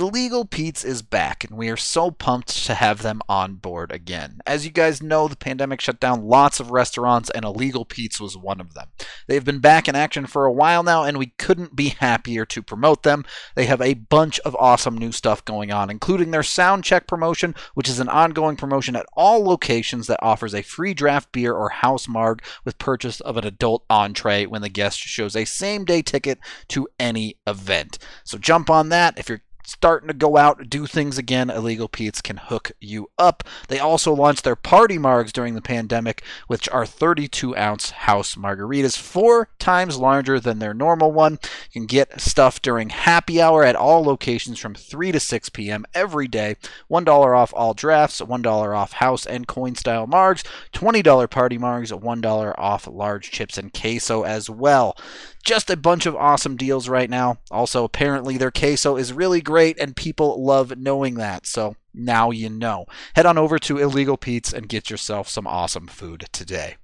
Illegal Pete's is back, and we are so pumped to have them on board again. As you guys know, the pandemic shut down lots of restaurants, and Illegal Pete's was one of them. They've been back in action for a while now, and we couldn't be happier to promote them. They have a bunch of awesome new stuff going on, including their Sound Check promotion, which is an ongoing promotion at all locations that offers a free draft beer or house marg with purchase of an adult entree when the guest shows a same day ticket to any event. So jump on that if you're starting to go out, do things again, Illegal Pete's can hook you up. They also launched their party margs during the pandemic, which are 32 ounce house margaritas, four times larger than their normal one. You can get stuff during happy hour at all locations from 3 to 6 p.m. every day. $1 off all drafts, $1 off house and coin style margs, $20 party margs, $1 off large chips and queso as well just a bunch of awesome deals right now. Also, apparently their queso is really great and people love knowing that. So now you know. Head on over to Illegal Pete's and get yourself some awesome food today.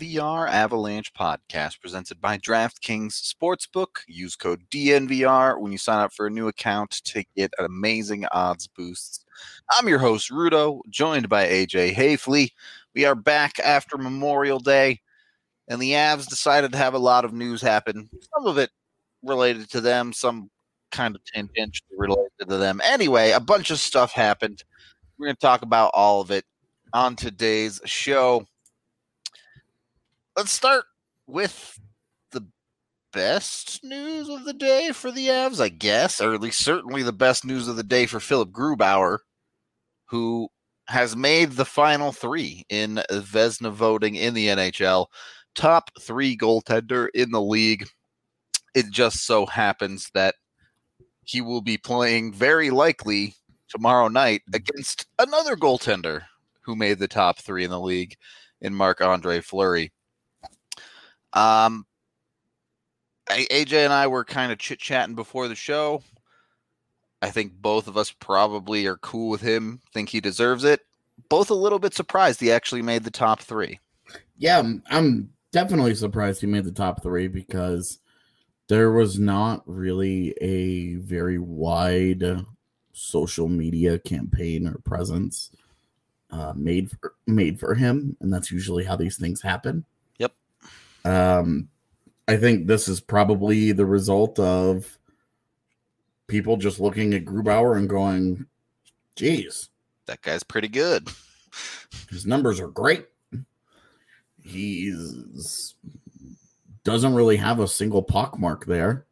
DNVR Avalanche podcast presented by DraftKings Sportsbook. Use code DNVR when you sign up for a new account to get amazing odds boosts. I'm your host, Rudo, joined by AJ Haefele. We are back after Memorial Day, and the Avs decided to have a lot of news happen. Some of it related to them, some kind of tangentially related to them. Anyway, a bunch of stuff happened. We're going to talk about all of it on today's show. Let's start with the best news of the day for the Avs, I guess, or at least certainly the best news of the day for Philipp Grubauer, who has made the final three in Vezina voting in the NHL. Top three goaltender in the league. It just so happens that he will be playing very likely tomorrow night against another goaltender who made the top three in the league in Marc Andre Fleury. Um, AJ and I were kind of chit chatting before the show. I think both of us probably are cool with him, think he deserves it. Both a little bit surprised he actually made the top three. Yeah, I'm- definitely surprised he made the top three because there was not really a very wide social media campaign or presence uh, made for, made for him, and that's usually how these things happen. Um, I think this is probably the result of people just looking at Grubauer and going, "Geez, That guy's pretty good. his numbers are great. He's doesn't really have a single pock mark there.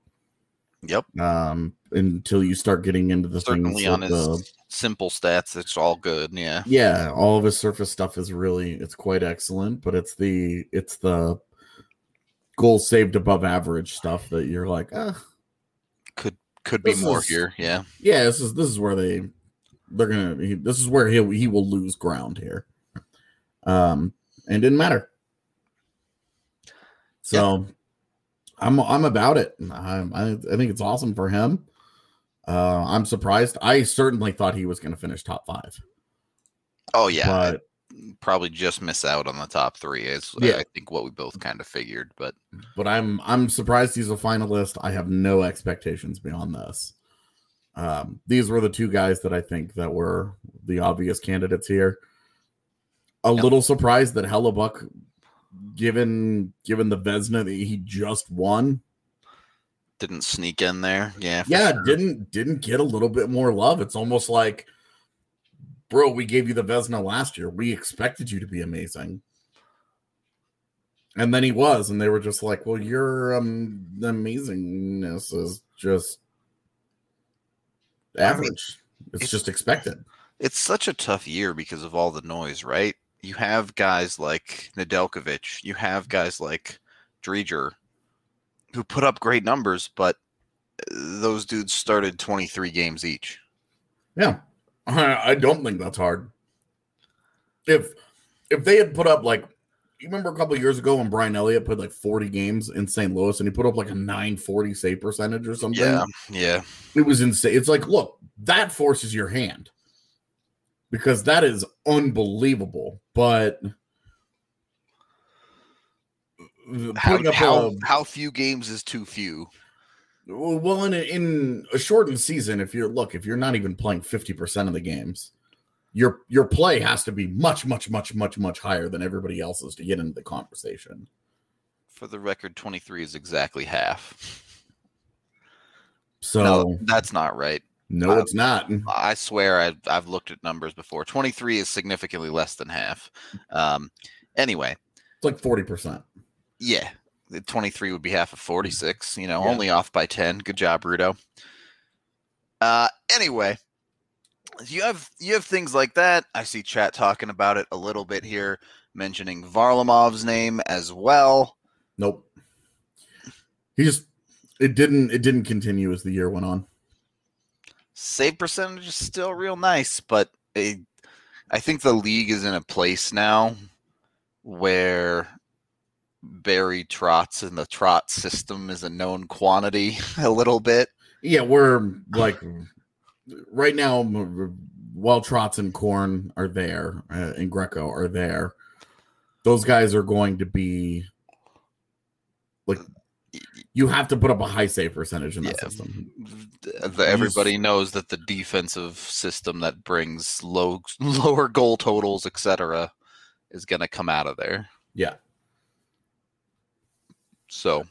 Yep. Um, until you start getting into the Certainly on his the- simple stats, it's all good. Yeah. yeah, all of his surface stuff is really it's quite excellent, but it's the it's the goals saved above average stuff that you're like, ah, Could could be more is- here. Yeah. yeah, this is this is where they they're gonna he, this is where he he will lose ground here. Um, and didn't matter. So, I'm I'm about it. I, I I think it's awesome for him. Uh, I'm surprised. I certainly thought he was going to finish top five, Oh yeah. But probably just miss out on the top three is Yeah. I think what we both kind of figured. But but I'm I'm surprised he's a finalist. I have no expectations beyond this. Um, these were the two guys that I think that were the obvious candidates here. A Yep. little surprised that Hellebuyck, given given the Vezina that he just won, Didn't sneak in there. Yeah. yeah, sure. didn't didn't get a little bit more love. It's almost like, bro, we gave you the Vezina last year. We expected you to be amazing. And then he was, and they were just like, Well, your um amazingness is just I mean, average. it's, it's- just expected. It's such a tough year because of all the noise, right? You have guys like Nedeljkovic, you have guys like Driedger who put up great numbers, but uh, those dudes started 23 games each. Yeah. I, don't think that's hard. If if they had put up like you remember a couple of years ago when Brian Elliott put like 40 games in St. Louis and he put up like a 940 save percentage or something. Yeah, yeah. It was insane. It's like, look, that forces your hand because that is unbelievable. But How, how, a- how few games is too few? Well, in a, in a shortened season, if you're look, if you're not even playing 50% of the games, your your play has to be much, much, much, much, much higher than everybody else's to get into the conversation. For the record, 23 is exactly half. So no, no, that's not right. uh, it's not. I swear I've, I've looked at numbers before. 23 is significantly less than half. Um, anyway, It's like 40%. yeah, 23 would be half of 46, you know, Yeah. only off by 10. Good job, Rudo. Uh, anyway, you have you have things like that. I see chat talking about it a little bit here, mentioning Varlamov's name as well. Nope. He just it didn't it didn't continue as the year went on. Save percentage is still real nice, but it, I think the league is in a place now where Barry Trotz and the Trotz system is a known quantity a little bit. Yeah, we're like right now while Trotz and Korn are there uh, and Greco are there, those guys are going to be like you have to put up a high save percentage in that Yeah. system. The- everybody knows that the defensive system that brings low lower goal totals, etc., is going to come out of there. Yeah. So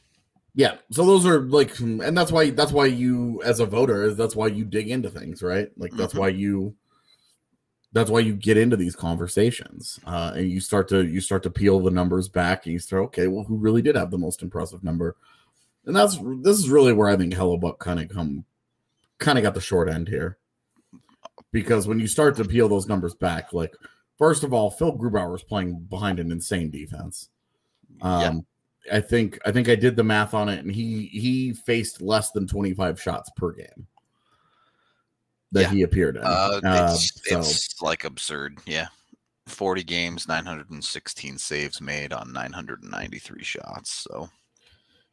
Yeah. So those are like and that's why that's why you as a voter is that's why you dig into things, right? Like that's Mhm. why you that's why you get into these conversations. Uh and you start to you start to peel the numbers back and you start okay, well who really did have the most impressive number? And that's this is really where I think Hellebuyck kind of come kind of got the short end here. Because when you start to peel those numbers back, like first of all, Phil Grubauer is playing behind an insane defense. Um, yeah, I think I think I did the math on it, and he he faced less than twenty five shots per game that Yeah. he appeared in. uh, Uh, it's, so it's like absurd. Yeah, forty games, nine hundred and sixteen saves made on nine hundred and ninety three shots. So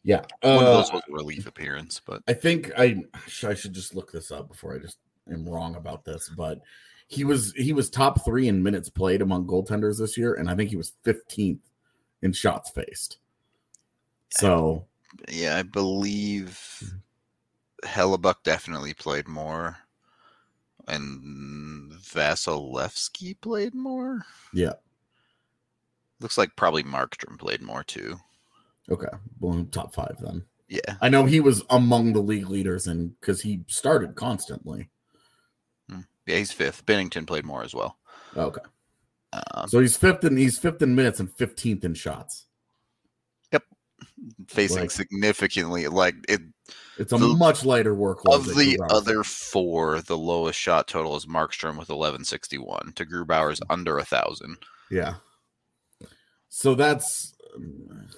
yeah, one of uh, those was a relief appearance, but I think I I should just look this up before I just am wrong about this, but he was he was top three in minutes played among goaltenders this year, and I think he was fifteenth in shots faced. So yeah, I believe Hellebuyck definitely played more, and Vasilevskiy played more. yeah, Looks like probably Markstrom played more too. okay, well, top five then. Yeah, I know he was among the league leaders, and because he started constantly. yeah, he's fifth. Binnington played more as well. Okay. Um, So he's fifth in he's fifth in minutes and fifteenth in shots. Facing like- significantly like it It's a The- much lighter workload. of the other four. The lowest shot total is Markstrom with eleven sixty one. To Grubauer's under a thousand. yeah. So that's um,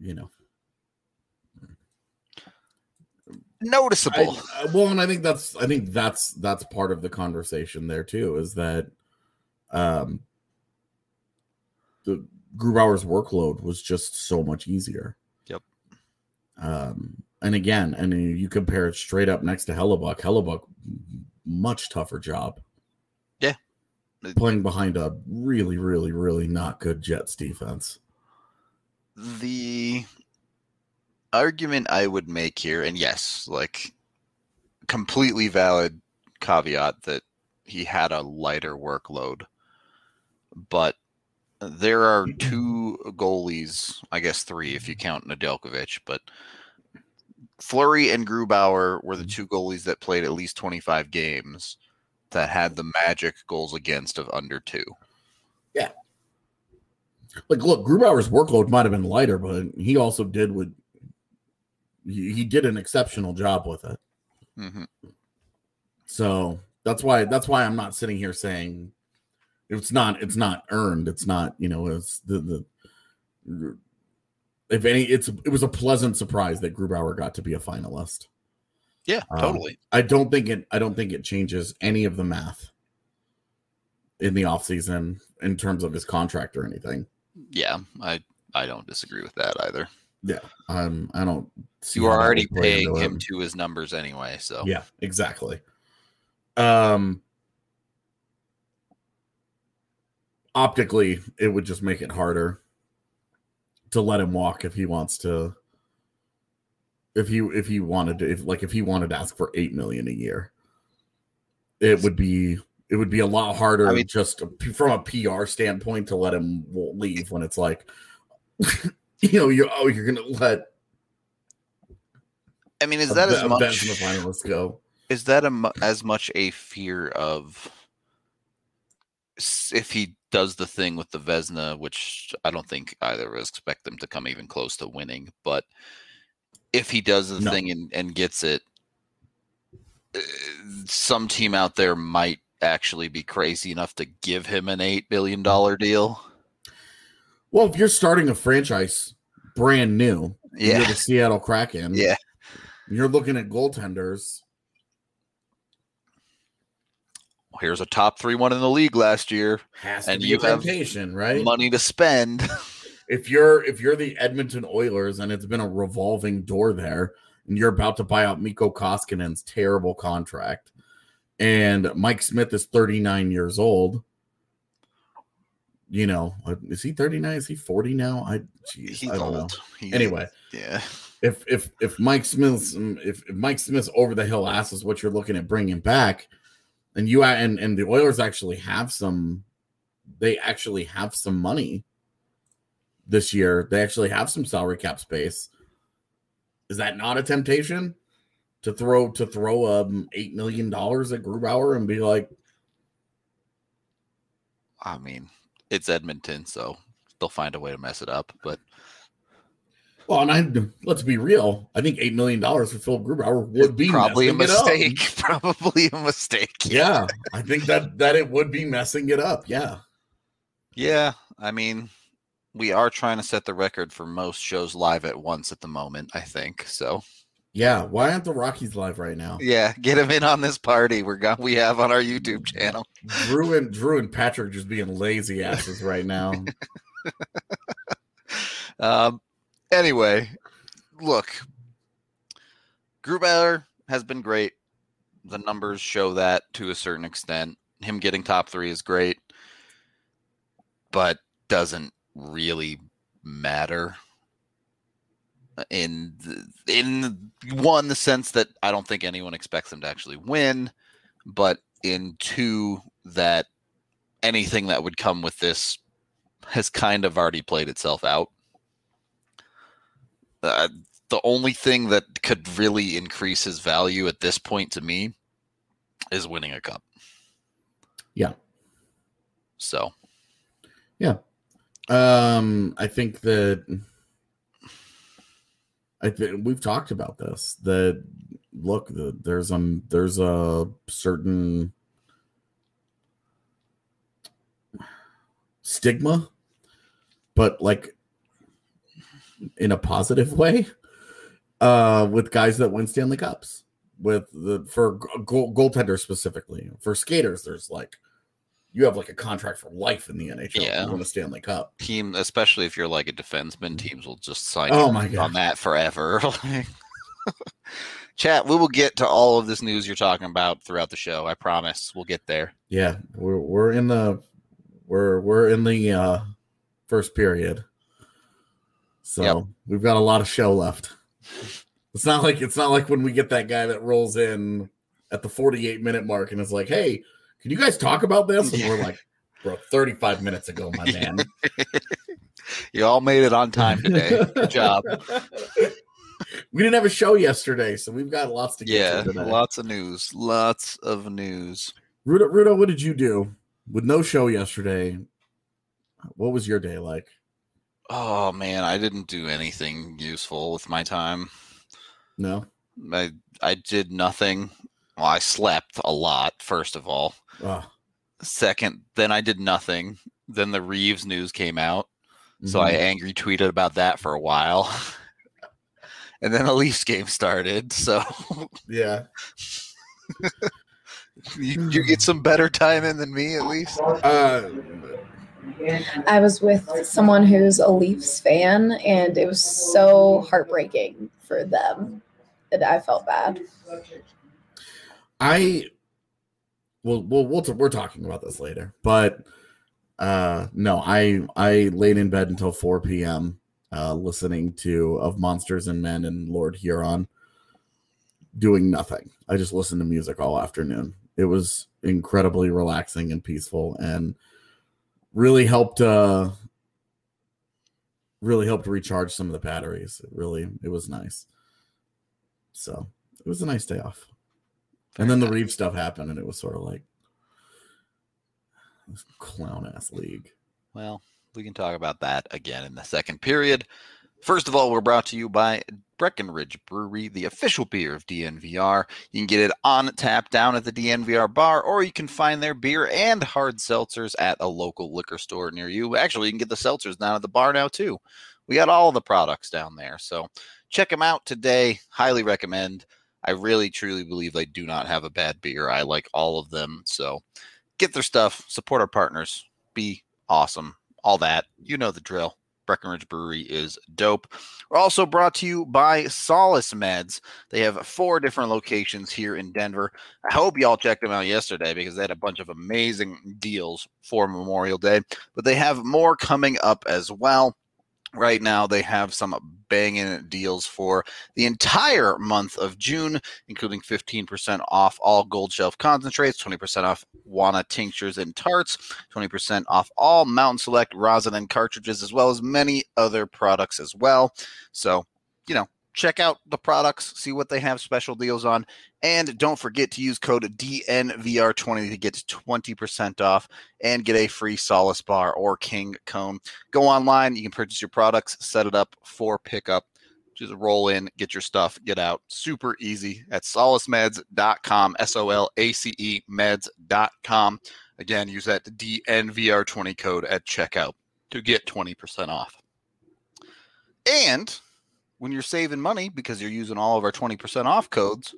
you know Noticeable. I- well, and I think that's I think that's that's part of the conversation there too. Is that um the Grubauer's workload was just so much easier. Yep. Um, and again, and you compare it straight up next to Hellebuyck. Hellebuyck, much tougher job. Yeah. playing behind a really, really, really not good Jets defense. the argument I would make here, and yes, like completely valid caveat that he had a lighter workload, but there are two goalies, I guess three if you count Nedeljkovic, but Fleury and Grubauer were the two goalies that played at least 25 games that had the magic goals against of under two. Yeah. Like, look, Grubauer's workload might have been lighter, but he also did what he, he did an exceptional job with it. hmm So that's why that's why I'm not sitting here saying it's not it's not earned. It's not you know it's the the if any it's it was a pleasant surprise that Grubauer got to be a finalist. Yeah, Um, totally. I don't think it I don't think it changes any of the math in the offseason in terms of his contract or anything. Yeah, I I don't disagree with that either. Yeah. Um I don't see you are already paying into him to his numbers anyway, so Yeah, exactly. Um optically it would just make it harder to let him walk if he wants to. If he if he wanted to if like if he wanted to ask for 8 million a year it would be it would be a lot harder I mean- just from a PR standpoint to let him leave when it's like you know you oh you're going to let I mean, is that Ve- as a much finalist go? is that a, as much a fear of if he does the thing with the Vezina, which I don't think either of us expect them to come even close to winning, but if he does the No. thing and, and gets it, uh, some team out there might actually be crazy enough to give him an eight billion dollar deal. Well, if you're starting a franchise brand new, you're Yeah, the Seattle Kraken. yeah. You're looking at goaltenders. Here's a top three one in the league last year. Has And to be you a have right? Money to spend. If you're if you're the Edmonton Oilers and it's been a revolving door there, and you're about to buy out Mikko Koskinen's terrible contract, and Mike Smith is 39 years old. You know, uh, is he 39? Is he 40 now? I, geez, He's I don't know. He's- Anyway, yeah. if if if Mike Smith's if, if Mike Smith's over the hill ass is what you're looking at bringing back, and you and and the Oilers actually have some, they actually have some money this year. They actually have some salary cap space. Is that not a temptation to throw to throw um eight million dollars at Grubauer and be like, I mean, it's Edmonton, so they'll find a way to mess it up. But well, and I let's be real, I think eight million dollars for Philipp Grubauer would be probably a messing it up. mistake. Probably a mistake. Yeah, I think that that it would be messing it up. Yeah. Yeah. I mean, we are trying to set the record for most shows live at once at the moment, I think. So Yeah, why aren't the Rockies live right now? yeah, get him in on this party we're got we have on our YouTube channel. Drew and Drew and Patrick just being lazy asses right now. Um anyway, look. Grubauer has been great. The numbers show that to a certain extent. Him getting top three is great, but doesn't really matter. In in one the sense that I don't think anyone expects him to actually win, but in two that anything that would come with this has kind of already played itself out. Uh, the only thing that could really increase his value at this point to me is winning a cup. Yeah. So Yeah. Um, I think that I think we've talked about this. That look, the, there's um there's a certain stigma, but like in a positive way, uh, with guys that win Stanley Cups. With the for goal, goaltenders specifically, for skaters, there's like you have like a contract for life in the NHL. Yeah. you win a Stanley Cup. team, especially if you're like a defenseman, teams will just sign Oh my god! on that forever. Chat, we will get to all of this news you're talking about throughout the show. I promise. We'll get there. Yeah, we're we're in the we're we're in the uh first period. So Yep. we've got a lot of show left. It's not like it's not like when we get that guy that rolls in at the 48 minute mark and is like, "Hey, can you guys talk about this?" And we're like, "Bro, 35 minutes ago, my man." You all made it on time today. Good job. we didn't have a show yesterday, so we've got lots to get Yeah, to today. lots of news. Lots of news. Rudo, Ruda, what did you do with no show yesterday? What was your day like? Oh man, I didn't do anything useful with my time. No. I I did nothing. Well, I slept a lot, first of all. Oh, Second, then I did nothing. Then the Reaves news came out. So I mhm. angry tweeted about that for a while. and then the Leafs game started. So yeah. you, you get some better time in than me at least. Uh, I was with someone who's a Leafs fan, and it was so heartbreaking for them that I felt bad. I well, we'll, we'll we're talking about this later, but uh no, I I laid in bed until 4 p.m. uh listening to of Monsters and Men and Lord Huron doing nothing. I just listened to music all afternoon. It was incredibly relaxing and peaceful and really helped uh really helped recharge some of the batteries. It really it was nice. So, it was a nice day off. And then the Reeve stuff happened, and it was sort of like clown ass league. Well, we can talk about that again in the second period. First of all, we're brought to you by Breckenridge Brewery, the official beer of DNVR. You can get it on tap down at the DNVR bar, or you can find their beer and hard seltzers at a local liquor store near you. Actually, you can get the seltzers down at the bar now, too. We got all the products down there. So check them out today. Highly recommend. I really, truly believe they do not have a bad beer. I like all of them. So get their stuff, support our partners, be awesome, all that. You know the drill. Breckenridge Brewery is dope. We're also brought to you by Solace Meds. They have four different locations here in Denver. I hope y'all checked them out yesterday because they had a bunch of amazing deals for Memorial Day, but they have more coming up as well. Right now, they have some banging deals for the entire month of June, including 15% off all gold shelf concentrates, 20% off Wana tinctures and tarts, 20% off all Mountain Select rosin and cartridges, as well as many other products as well. So, you know, check out the products, see what they have special deals on, and don't forget to use code DNVR20 to get 20% off and get a free Solace bar or King cone. Go online, you can purchase your products, set it up for pickup. Just roll in, get your stuff, get out. Super easy at solacemeds.com, S O L A C E meds.com. Again, use that DNVR20 code at checkout to get 20% off. And when you're saving money because you're using all of our 20% off codes,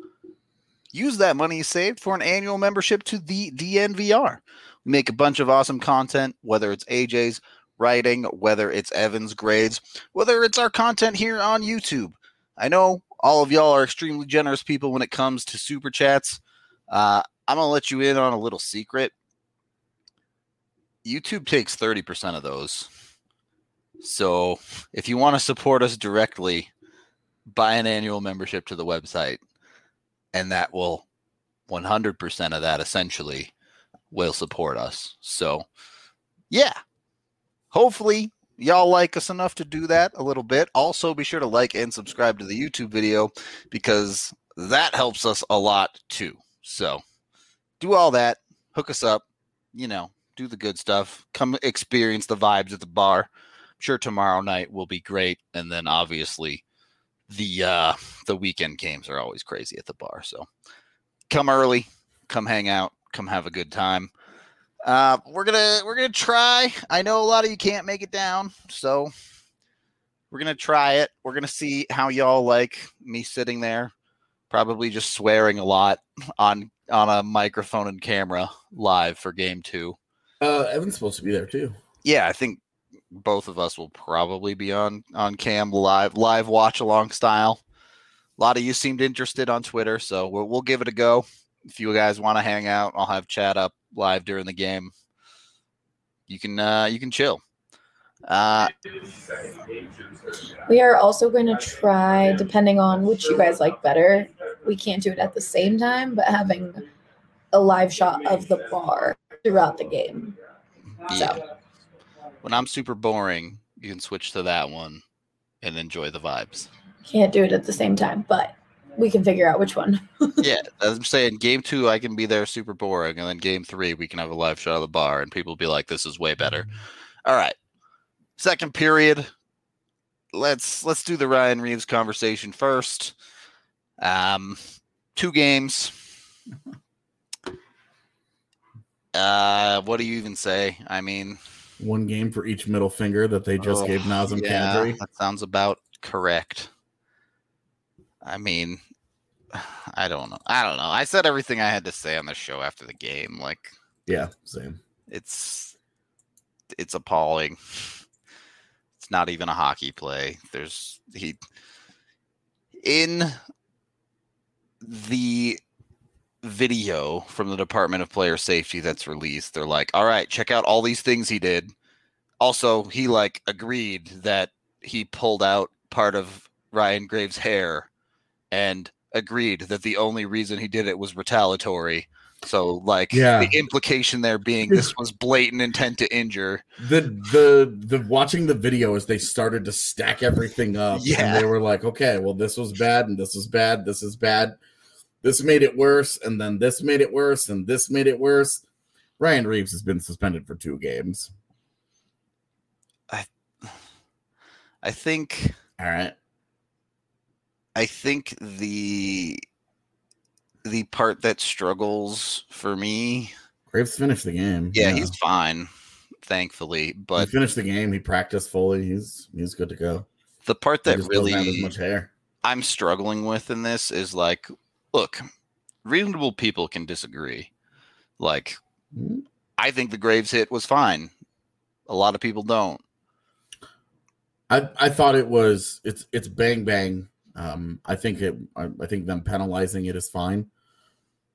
use that money saved for an annual membership to the DNVR. We make a bunch of awesome content, whether it's AJ's writing, whether it's Evan's grades, whether it's our content here on YouTube. I know all of y'all are extremely generous people when it comes to super chats. Uh, I'm going to let you in on a little secret. YouTube takes 30% of those. So if you want to support us directly, buy an annual membership to the website, and that will 100% of that essentially will support us. So, yeah, hopefully y'all like us enough to do that a little bit. Also, be sure to like and subscribe to the YouTube video because that helps us a lot too. So, do all that, hook us up, you know, do the good stuff, come experience the vibes at the bar. Sure tomorrow night will be great, and then obviously the uh the weekend games are always crazy at the bar. So come early, come hang out, come have a good time. Uh we're gonna we're gonna try. I know a lot of you can't make it down, so we're gonna try it. We're gonna see how y'all like me sitting there, probably just swearing a lot on on a microphone and camera live for game two. Uh, Evan's supposed to be there too. Yeah, I think both of us will probably be on on cam live live watch along style. A lot of you seemed interested on Twitter, so we'll, we'll give it a go. If you guys want to hang out, I'll have chat up live during the game. You can uh, you can chill. Uh, We are also going to try, depending on which you guys like better, we can't do it at the same time, but having a live shot of the bar throughout the game. yeah. So When I'm super boring, you can switch to that one and enjoy the vibes. Can't do it at the same time, but we can figure out which one. yeah, as I'm saying, game two I can be there super boring, and then game three we can have a live shot of the bar, and people will be like, "This is way better." All right, second period. Let's let's do the Ryan Reaves conversation first. Um, two games. Uh, what do you even say? I mean, One game for each middle finger that they just oh, gave Nazem yeah, Kadri. that sounds about correct. I mean, I don't know. I don't know. I said everything I had to say on the show after the game. Like, Yeah, same. it's it's appalling. It's not even a hockey play. There's he in the video from the Department of Player Safety that's released. They're like, "All right, check out all these things he did." Also, he like agreed that he pulled out part of Ryan Graves' hair and agreed that the only reason he did it was retaliatory. So, like, Yeah. the implication there being this was blatant intent to injure. The the the watching the video as they started to stack everything up. Yeah. And they were like, okay, well, this was bad, and this was bad, this is bad. This made it worse, and then this made it worse, and this made it worse. Ryan Reaves has been suspended for two games. I I think All right. I think the the part that struggles for me, Graves finished the game. yeah, he's fine, thankfully. But he finished the game. He practiced fully. He's he's good to go. the part that just doesn't have as really much hair. I'm struggling with in this is like, look, reasonable people can disagree. Like, Mhm. I think the Graves hit was fine. A lot of people don't. I I thought it was it's it's bang bang. Um, I think it. I, I think them penalizing it is fine.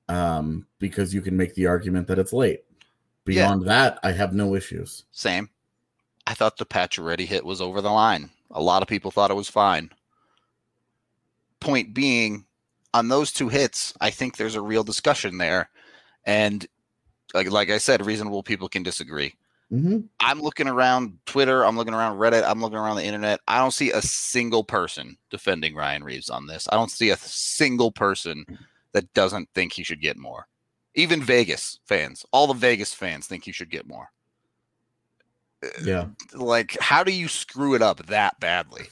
Um, because you can make the argument that it's late. Yeah. Beyond that, I have no issues. Same. I thought the Pacioretty hit was over the line. A lot of people thought it was fine. Point being, on those two hits, I think there's a real discussion there, and like, like I said, reasonable people can disagree. hmm I'm looking around Twitter, I'm looking around Reddit, I'm looking around the internet. I don't see a single person defending Ryan Reaves on this. I don't see a single person that doesn't think he should get more. Even Vegas fans, all the Vegas fans think he should get more. Yeah, Like, how do you screw it up that badly?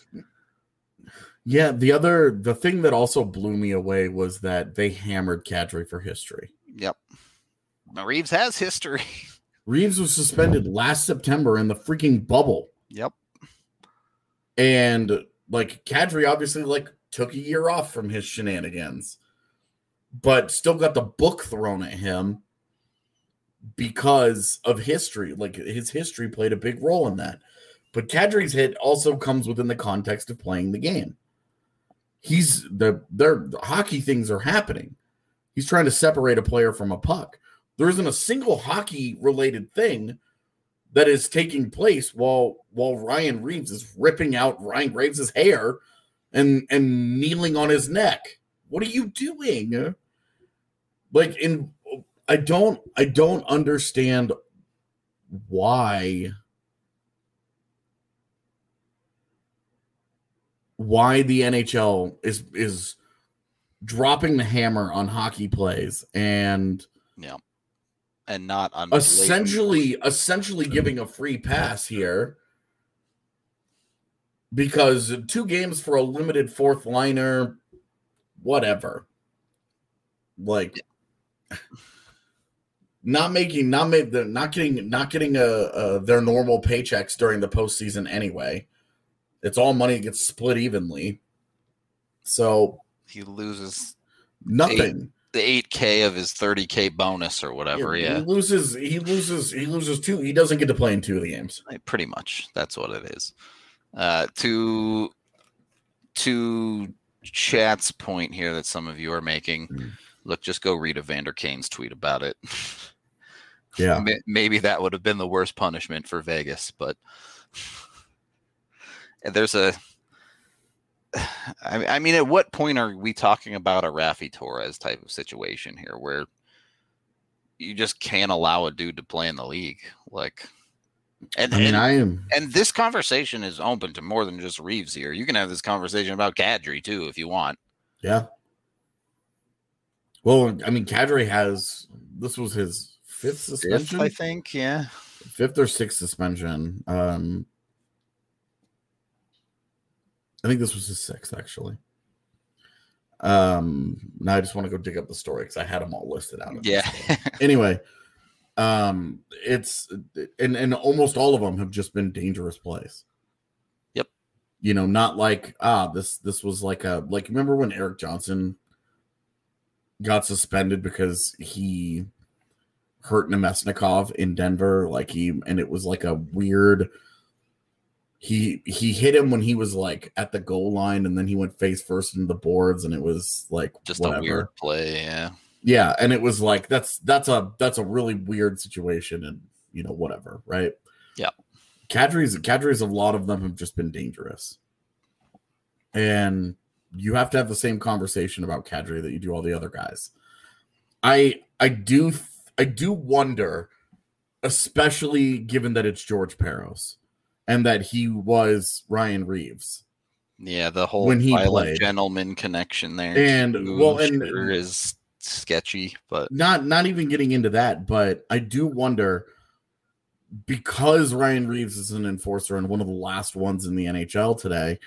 Yeah. The other the thing that also blew me away was that they hammered Kadri for history. Yep. Reaves has history. Reaves was suspended last September in the freaking bubble. Yep. and like Kadri obviously like took a year off from his shenanigans, but still got the book thrown at him because of history. Like his history played a big role in that. But Kadri's hit also comes within the context of playing the game. He's the their the hockey things are happening. He's trying to separate a player from a puck. There isn't a single hockey related thing that is taking place while while Ryan Reaves is ripping out Ryan Graves' hair and and kneeling on his neck. What are you doing? Like in I don't I don't understand why why the NHL is is dropping the hammer on hockey plays and yeah. And not on essentially essentially giving a free pass here because two games for a limited fourth liner whatever. Like not making not made the not getting not getting a, uh their normal paychecks during the postseason anyway it's all money that gets split evenly so he loses nothing the 8k of his 30k bonus or whatever. he Yeah. loses he loses he loses two he doesn't get to play in two of the games Pretty much. That's what it is. Uh to to chat's point here that some of you are making. Mm. Look, just go read Evander Kane's tweet about it. yeah Maybe that would have been the worst punishment for Vegas, but there's a I, mean, at what point are we talking about a Raffi Torres type of situation here, where you just can't allow a dude to play in the league? Like, And I mean, and, I am. and this conversation is open to more than just Reaves here. You can have this conversation about Kadri too if you want. Yeah. Well, I mean, Kadri has this was his fifth suspension, I think, yeah. fifth or sixth suspension. Um, I think this was his sixth actually. Um, now I just want to go dig up the story because I had them all listed out. Yeah. Anyway, um, it's and and almost all of them have just been dangerous plays. Yep. You know, not like ah this this was like a like remember when Erik Johnson got suspended because he hurt Namestnikov in Denver, like he and it was like a weird. He he hit him when he was like at the goal line, and then he went face first into the boards, and it was like just whatever. a weird play, yeah. Yeah, and it was like that's that's a that's a really weird situation, and you know whatever, right? Yeah. Kadri's Kadri's a lot of them have just been dangerous, and you have to have the same conversation about Kadri that you do all the other guys. I I do I do wonder, especially given that it's George Parros, and that he was Ryan Reaves. Yeah, the whole When he violent played. gentleman connection there. And, well, and- sure is sketchy, but not not even getting into that, but I do wonder because Ryan Reaves is an enforcer and one of the last ones in the NHL today.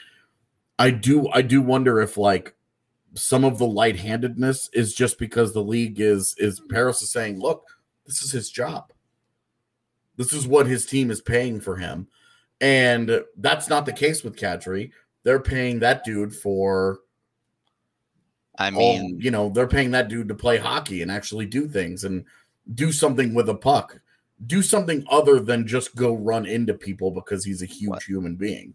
I do I do wonder if like some of the light-handedness is just because the league is is Parros is saying, look, this is his job. This is what his team is paying for him. And that's not the case with Kadri. They're paying that dude for I all- mean, you know, they're paying that dude to play hockey and actually do things and do something with a puck. Do something other than just go run into people because he's a huge What? human being.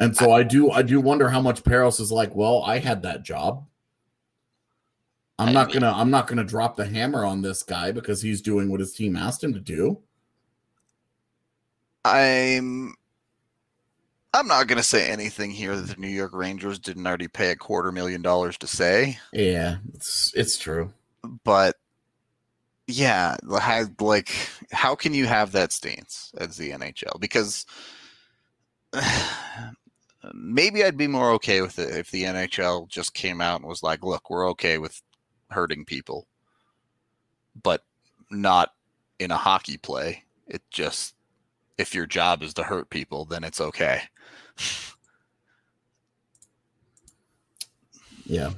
And so I do I do wonder how much Parros is like, well, I had that job. I'm I not mean- gonna I'm not gonna drop the hammer on this guy because he's doing what his team asked him to do. I'm I'm not gonna say anything here that the New York Rangers didn't already pay a quarter million dollars to say, Yeah, it's it's true. but yeah, like how can you have that stance as the NHL? Because maybe I'd be more okay with it if the NHL just came out and was like, "Look, we're okay with hurting people, but not in a hockey play. It just if your job is to hurt people, then it's okay." Yeah.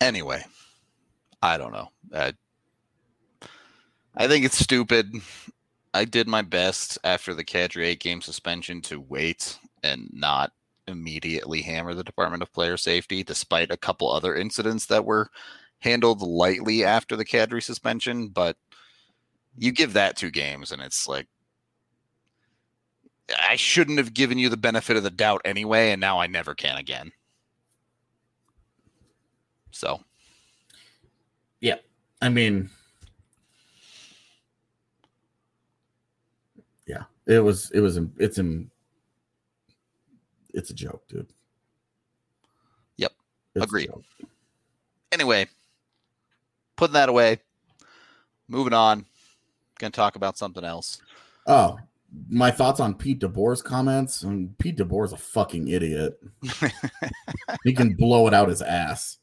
anyway, I don't know. I, I think it's stupid. I did my best after the Kadri eight game suspension to wait and not immediately hammer the Department of Player Safety, despite a couple other incidents that were handled lightly after the Kadri suspension. But you give that two games, and it's like I shouldn't have given you the benefit of the doubt anyway, and now I never can again. So yeah, I mean, yeah, it was, it was, it's in, it's a joke, dude. Yep. It's a Agreed. anyway, putting that away, moving on. Gonna talk about something else. Oh, my thoughts on Pete DeBoer's comments. And Pete DeBoer's a fucking idiot. he can blow it out his ass.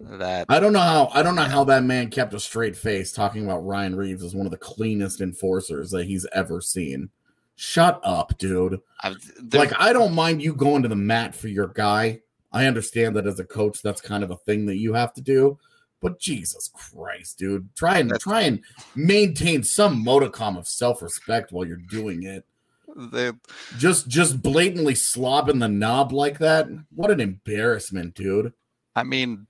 that I don't know how I don't know how that man kept a straight face talking about Ryan Reaves as one of the cleanest enforcers that he's ever seen. Shut up, dude. I, like I don't mind you going to the mat for your guy. I understand that as a coach, that's kind of a thing that you have to do. But Jesus Christ, dude, try and try and maintain some modicum of self-respect while you're doing it. the Just just blatantly slobbing the knob like that. What an embarrassment, dude. I mean,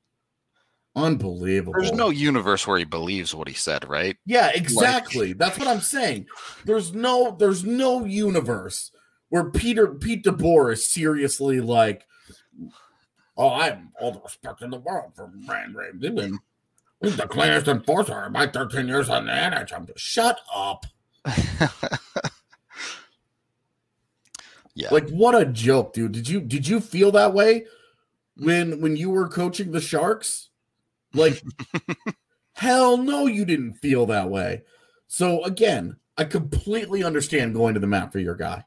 Unbelievable. there's no universe where he believes what he said, right? Yeah, exactly. That's what I'm saying. There's no there's no universe where Peter Pete DeBoer is seriously like, oh, I have all the respect in the world for Ryan Reaves. He's the cleanest enforcer in my 13 years on the NHL. Shut up. yeah. Like what a joke, dude. Did you did you feel that way when when you were coaching the Sharks? Like hell no you didn't feel that way. So again, I completely understand going to the mat for your guy.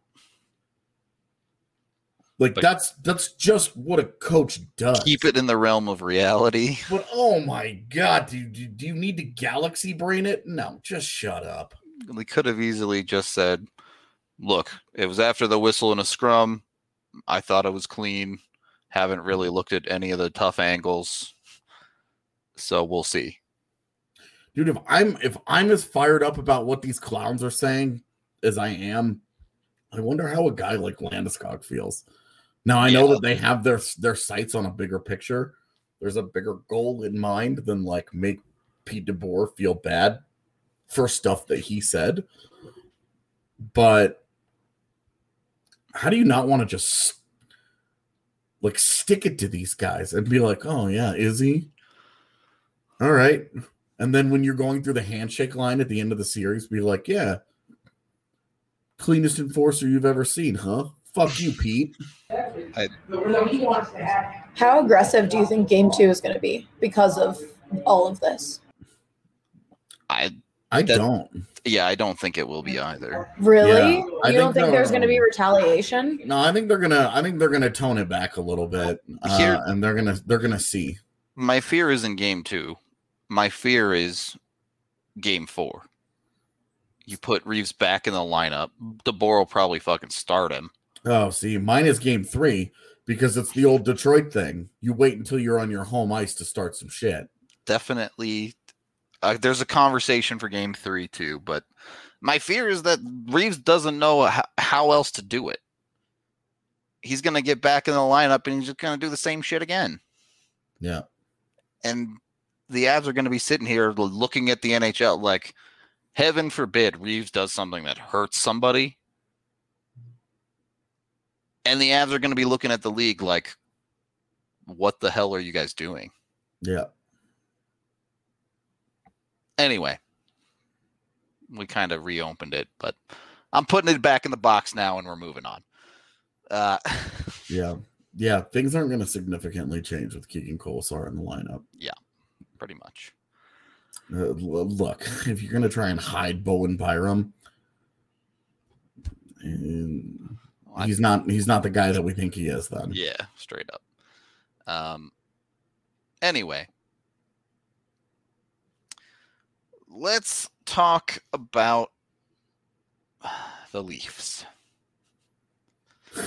Like But- that's that's just what a coach does. Keep it in the realm of reality. But oh my god, do, do, do you need to galaxy brain it? No, just shut up. We could have easily just said, look, it was after the whistle and a scrum. I thought it was clean. Haven't really looked at any of the tough angles. So we'll see. Dude, if I'm if I'm as fired up about what these clowns are saying as I am, I wonder how a guy like Landeskog feels. Now I know Yeah. that they have their their sights on a bigger picture. There's a bigger goal in mind than like make Pete DeBoer feel bad for stuff that he said. But how do you not want to just like stick it to these guys and be like, oh yeah, is he? All right. And then when you're going through the handshake line at the end of the series, be like, yeah, cleanest enforcer you've ever seen, huh? Fuck you, Pete. How aggressive do you think game two is going to be because of all of this? I I That- don't. yeah, I don't think it will be either. Really? Yeah, I you don't think think there's going to be retaliation? No, I think they're gonna. I think they're gonna tone it back a little bit, uh, Here- and they're gonna. They're gonna see. My fear is in game two. My fear is game four. You put Reaves back in the lineup. DeBoer will probably fucking start him. Oh, see, mine is game three because it's the old Detroit thing. You wait until you're on your home ice to start some shit. Definitely, uh, there's a conversation for game three too. But my fear is that Reaves doesn't know how, how else to do it. He's gonna get back in the lineup and he's just gonna do the same shit again. Yeah. and the Avs are going to be sitting here looking at the NHL like, heaven forbid Reaves does something that hurts somebody. And the Avs are going to be looking at the league like, what the hell are you guys doing? Yeah. Anyway, we kind of reopened it, but I'm putting it back in the box now and we're moving on. Uh, Yeah. Yeah. Things aren't gonna significantly change with Keegan Kolesar in the lineup. Yeah. Pretty much. Uh, look, if you're gonna try and hide Bowen Byram, and he's not he's not the guy that we think he is then. Yeah, straight up. Um anyway. Let's talk about the Leafs. All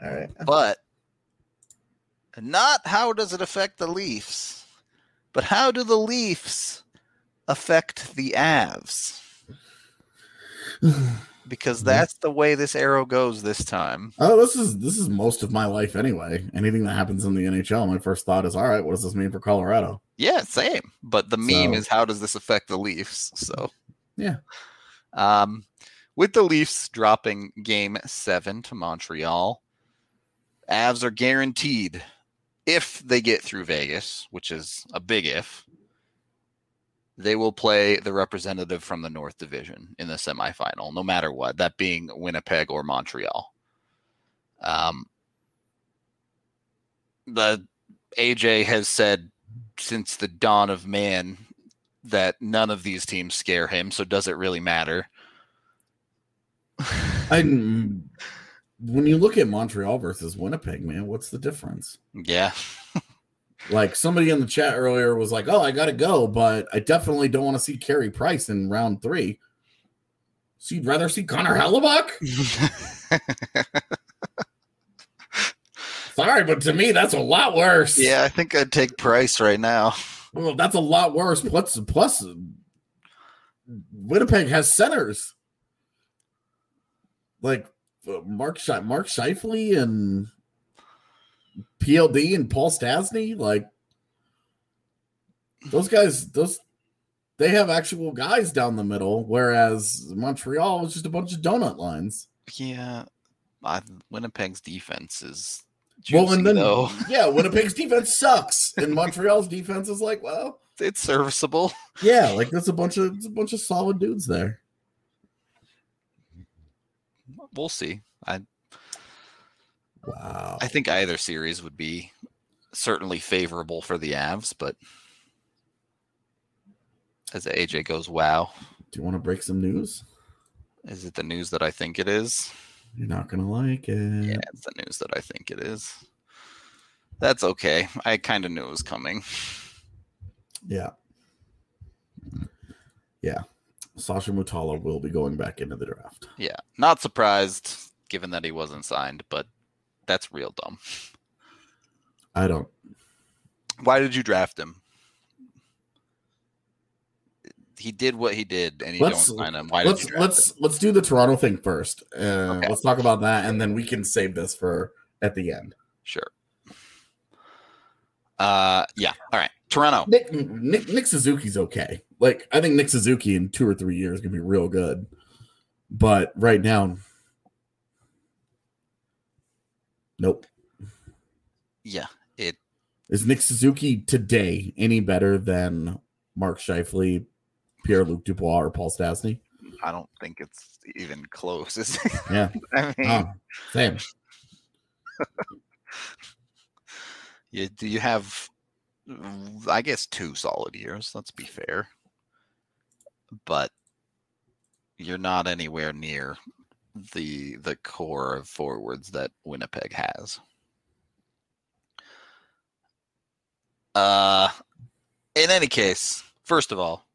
right. But not how does it affect the Leafs, but how do the Leafs affect the Avs? Because that's the way this arrow goes this time. Oh, this is this is most of my life anyway. Anything that happens in the NHL, my first thought is, all right, what does this mean for Colorado? Yeah, same. But the meme So- is how does this affect the Leafs? So Yeah. Um with the Leafs dropping game seven to Montreal, Avs are guaranteed if they get through Vegas, which is a big if, they will play the representative from the North Division in the semifinal, no matter what, that being Winnipeg or Montreal. Um, the AJ has said since the dawn of man that none of these teams scare him, so does it really matter? I when you look at Montreal versus Winnipeg, man, what's the difference? yeah. Like somebody in the chat earlier was like, "Oh, I gotta go, but I definitely don't want to see Carey Price in round three. So you'd rather see Connor Hellebuyck? Sorry, but to me, that's a lot worse. yeah, I think I'd take Price right now. Well, that's a lot worse. Plus, plus, Winnipeg has centers like uh, Mark Mark Scheifele and PLD and Paul Stastny. Like those guys, those they have actual guys down the middle, whereas Montreal is just a bunch of donut lines. Yeah, I, Winnipeg's defense is well, and then though. yeah, Winnipeg's defense sucks, and Montreal's defense is like, well, It's serviceable. yeah, like there's a bunch of a bunch of solid dudes there. We'll see. I Wow. I think either series would be certainly favorable for the Avs, but as AJ goes, wow. Do you want to break some news? Is it the news that I think it is? You're not gonna like it. Yeah, it's the news that I think it is. That's okay. I kind of knew it was coming. Yeah. Yeah. Sasha Mutala will be going back into the draft. Yeah, not surprised given that he wasn't signed, but that's real dumb. I don't. Why did you draft him? He did what he did, and you Let's- don't sign him. Why let's let's let's do the Toronto thing first. Uh, Okay. Let's talk about that, and then we can save this for at the end. Sure. Uh, yeah. All right. Toronto. Nick Nick, Nick Suzuki's okay. Like I think Nick Suzuki in two or three years gonna be real good, but right now, nope. Yeah. It. Is Nick Suzuki today any better than Mark Scheifele, Pierre Luc Dubois, or Paul Stastny? I don't think it's even close. is it? Yeah. I mean, Oh, same. you do you have, I guess, two solid years. Let's be fair. But you're not anywhere near the the core of forwards that Winnipeg has. Uh, in any case, first of all,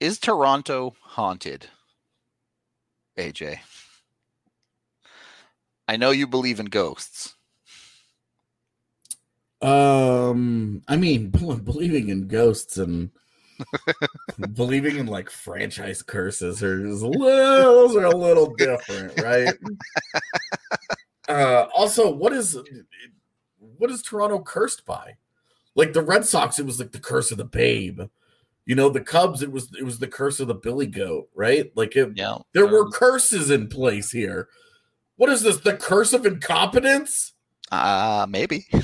is Toronto haunted? AJ, I know you believe in ghosts. Um, I mean, believing in ghosts and believing in like franchise curses are is a little, those are a little different, right? uh, also, what is what is Toronto cursed by? Like the Red Sox, it was like the curse of the babe. You know, the Cubs, it was it was the curse of the Billy Goat, right? Like it, Yeah, there um, were curses in place here. What is this? The curse of incompetence? Uh, maybe.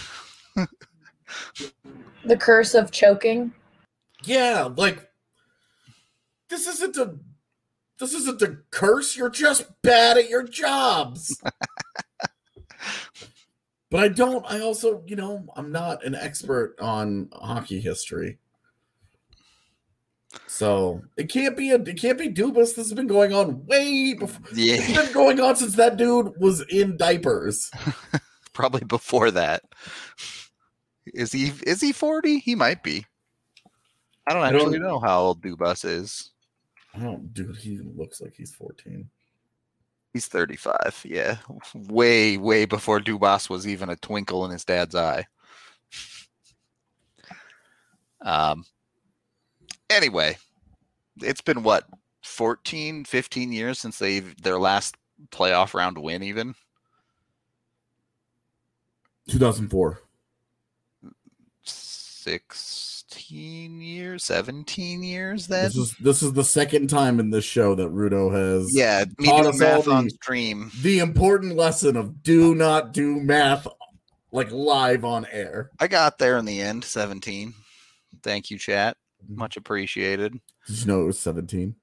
The curse of choking. Yeah, like this isn't a this isn't a curse. You're just bad at your jobs. but I don't. I also, you know, I'm not an expert on hockey history, so it can't be a it can't be Dubas. This has been going on way before. Yeah. It's been going on since that dude was in diapers. probably before that. Is he is he 40? He might be. I don't I don't- actually know how old Dubas is. I don't, dude. He looks like he's 14. He's 35. Yeah. Way, way before Dubas was even a twinkle in his dad's eye. Um anyway, it's been what 14, 15 years since they their last playoff round win even. 2004. 16 years, 17 years then. This is this is the second time in this show that Rudo has yeah, me taught us all math on the- stream. the important lesson of do not do math like live on air. I got there in the end, 17. Thank you, chat. Mm-hmm. Much appreciated. Did you know it was 17?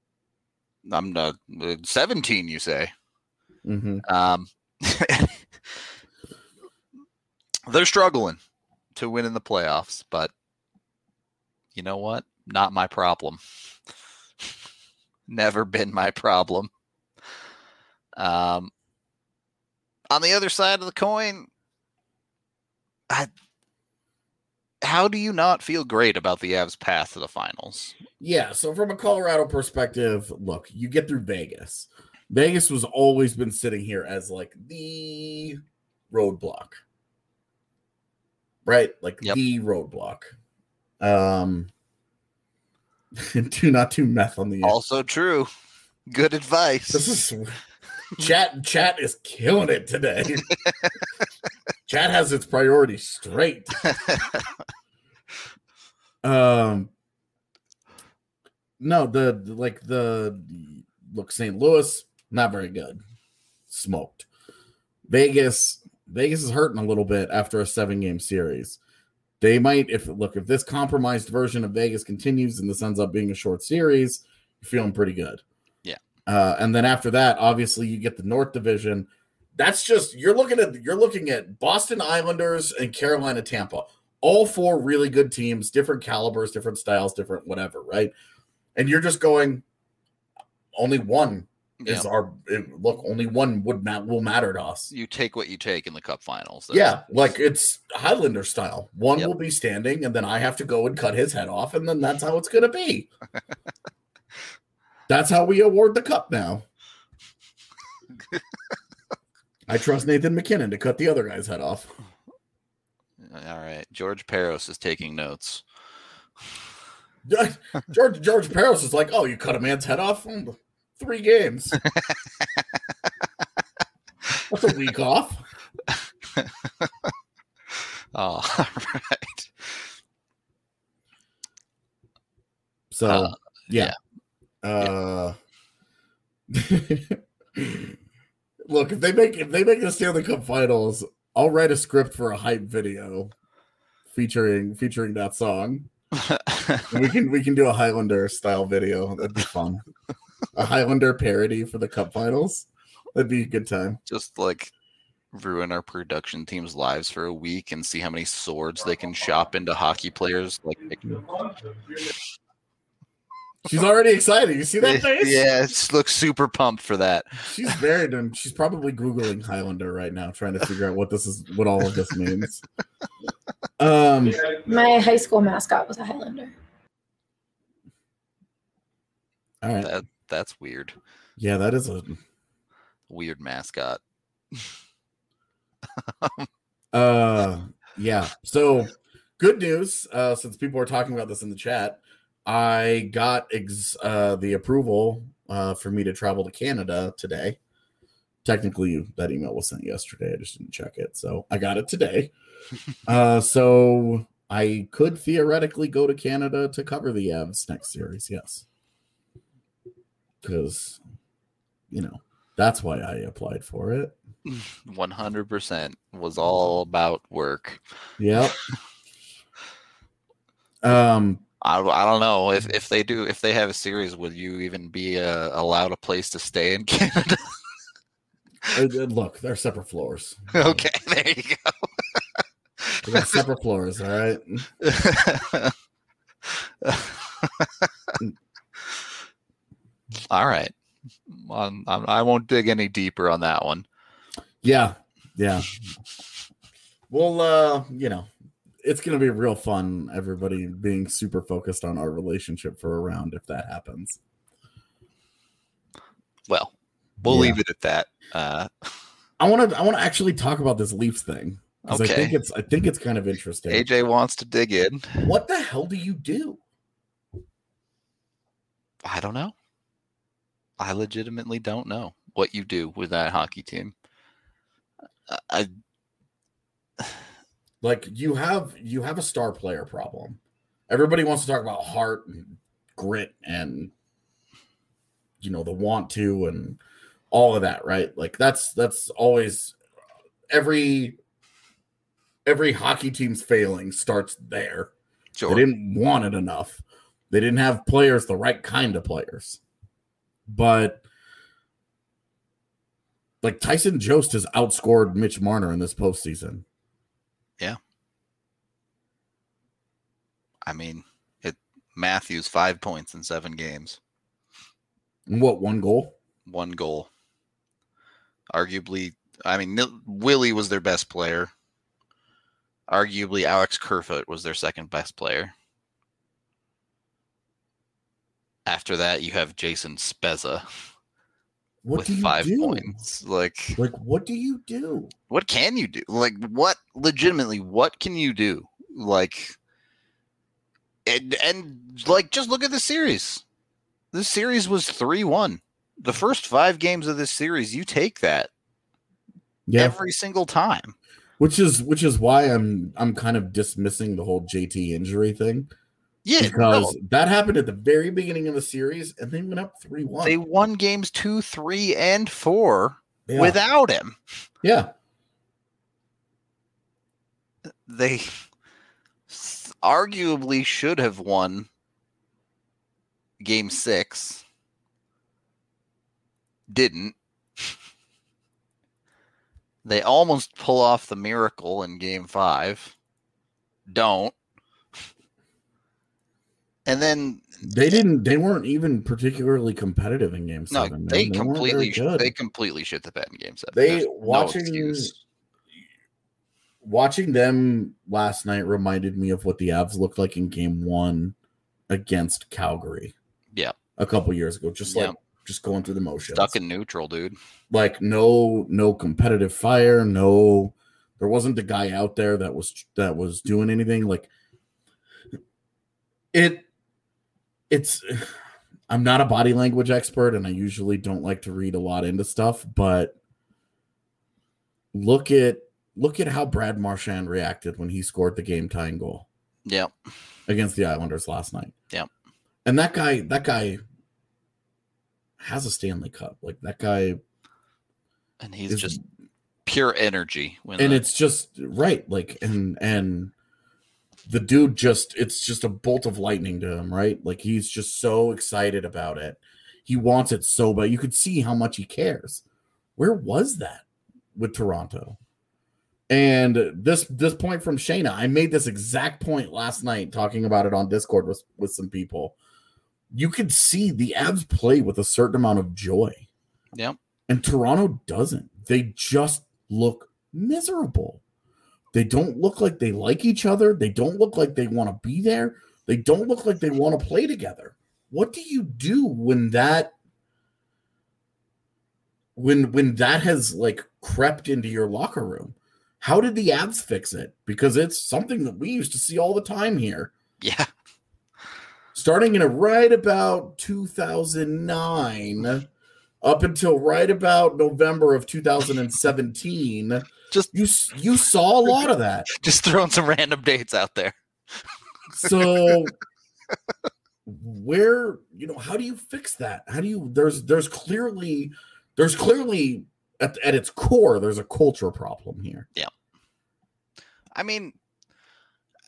I'm not uh, 17, you say. Mm-hmm. Um, they're struggling to win in the playoffs, but you know what? Not my problem. Never been my problem. Um, on the other side of the coin, I, how do you not feel great about the Avs' path to the finals? Yeah, so from a Colorado perspective, look, you get through Vegas. Vegas was always been sitting here as like the roadblock. Right? Like Yep. the roadblock. Um do not do meth on the Also true. Good advice. This is chat. Chat is killing it today. chat has its priorities straight. Um, no, the the- like the look St. Louis not very good. Smoked. Vegas. Vegas is hurting a little bit after a seven game series. They might if look if this compromised version of Vegas continues and this ends up being a short series, you're feeling pretty good. Yeah. Uh, and then after that, obviously you get the North Division. That's just you're looking at you're looking at Boston Islanders and Carolina Tampa. All four really good teams, different calibers, different styles, different whatever, right? And you're just going, only one Yeah. is our it- look. Only one would not will matter to us. You take what you take in the cup finals. That's- Yeah, like it's Highlander style. One Yep. will be standing, and then I have to go and cut his head off, and then that's how it's gonna be. that's how we award the cup now. I trust Nathan MacKinnon to cut the other guy's head off. All right. George Parros is taking notes. George George Parros is like, oh, you cut a man's head off three games. That's a week off. Oh, all right. So Uh, yeah. Uh look, if they make if they make the Stanley Cup finals, I'll write a script for a hype video featuring featuring that song. We can we can do a Highlander style video. That'd be fun. a Highlander parody for the cup finals. That'd be a good time. Just like ruin our production team's lives for a week and see how many swords they can shop into hockey players. Like, She's already excited. You see that face? yeah, it looks super pumped for that. She's very done. She's probably googling Highlander right now, trying to figure out what this is, what all of this means. Um, My high school mascot was a Highlander. all right, That that's weird. yeah, that is a Weird mascot. uh, yeah. So, good news. Uh, since people are talking about this in the chat, I got ex- uh the approval uh for me to travel to Canada today. Technically, that email was sent yesterday. I just didn't check it, so I got it today. uh, so I could theoretically go to Canada to cover the Avs next series. Yes, because you know that's why I applied for it. One hundred percent was all about work. Yep. um. I, I don't know if, if they do if they have a series would you even be uh, allowed a place to stay in Canada? uh, uh, Look, they're separate floors. okay, there you They got separate floors. All right. All right, um, I won't dig any deeper on that one. Yeah. Yeah. Well, uh, you know, it's gonna be real fun. Everybody being super focused on our relationship for a round if that happens. Well, we'll Yeah. leave it at that. Uh, I want to. I want to actually talk about this Leafs thing because I think it's. I think it's kind of interesting. AJ wants to dig in. What the hell do you do? I don't know. I legitimately don't know what you do with that hockey team. I- like you have you have a star player problem. Everybody wants to talk about heart and grit and you know the want to and all of that right? Like that's that's always every every hockey team's failing starts there. Sure. they didn't want it enough. They didn't have players the right kind of players but like tyson jost has outscored mitch marner in this postseason Yeah. I mean, it Matthews five points in seven games, and what one goal one goal. Arguably, I mean, Willie was their best player. Arguably, Alex Kerfoot was their second best player. After that, you have Jason Spezza what with do you five do? points. Like, Like, what do you do? what can you do? Like, what legitimately, what can you do? Like, and and like, just look at the series. This series was three one. The first five games of this series, you take that Yeah, every single time. which is which is why I'm I'm kind of dismissing the whole JT injury thing Yeah, because no, that happened at the very beginning of the series and they went up three one. they won games two, three, and four yeah. without him. yeah, They arguably should have won game six. Didn't. They almost pull off the miracle in game five. Don't. And then They didn't. They weren't even particularly competitive in Game Seven. man. they weren't completely they completely shit the bed in game seven. They- There's watching- excuse. watching them last night reminded me of what the Avs looked like in Game One against Calgary. Yeah. a couple years ago, just Yeah. like just going through the motions. stuck in neutral, dude. like no no competitive fire no there wasn't a guy out there that was that was doing anything like it it's i'm not a body language expert and i usually don't like to read a lot into stuff but look at look at how brad marchand reacted when he scored the game tying goal Yeah. against the islanders last night Yep. and that guy that guy has a stanley cup like that guy And he's is just pure energy when and the- it's just right like and and the dude just it's just a bolt of lightning to him right? Like he's just so excited about it. He wants it so bad. You could see how much he cares. Where was that with toronto? And this this point from shayna i made this exact point last night talking about it on discord with with some people. You could see the Avs play with a certain amount of joy. Yep. and Toronto doesn't. They just look miserable. They don't look like they like each other. They don't look like they want to be there. They don't look like they want to play together. What do you do when that when when that has like crept into your locker room? How did the Avs fix it? Because it's something that we used to see all the time here yeah. starting in a right about 2009 up until right about November of 2017 Just you you saw a lot of that just throwing some random dates out there. so where you know how do you fix that how do you there's there's clearly there's clearly at, at its core there's a culture problem here Yeah. I mean,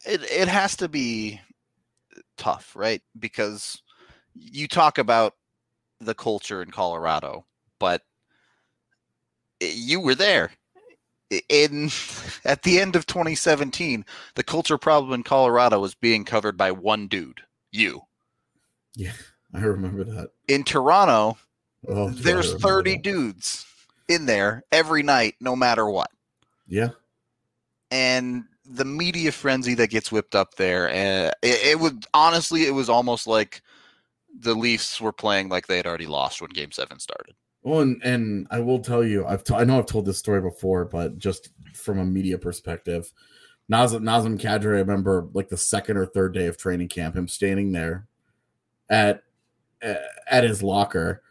it it has to be tough, right? Because you talk about the culture in Colorado, but eh, you were there. In at the end of 2017, the culture problem in Colorado was being covered by one dude, you. Yeah, I remember that In Toronto, oh there's 30 that. dudes in there every night, no matter what. yeah and the media frenzy that gets whipped up there uh, it, it would honestly it was almost like the leafs were playing like they had already lost when game seven started Well, and, and I will tell you, I've t- I know I've told this story before, but just from a media perspective, Nazem Nazem Kadri, I remember like the second or third day of training camp, him standing there at at his locker.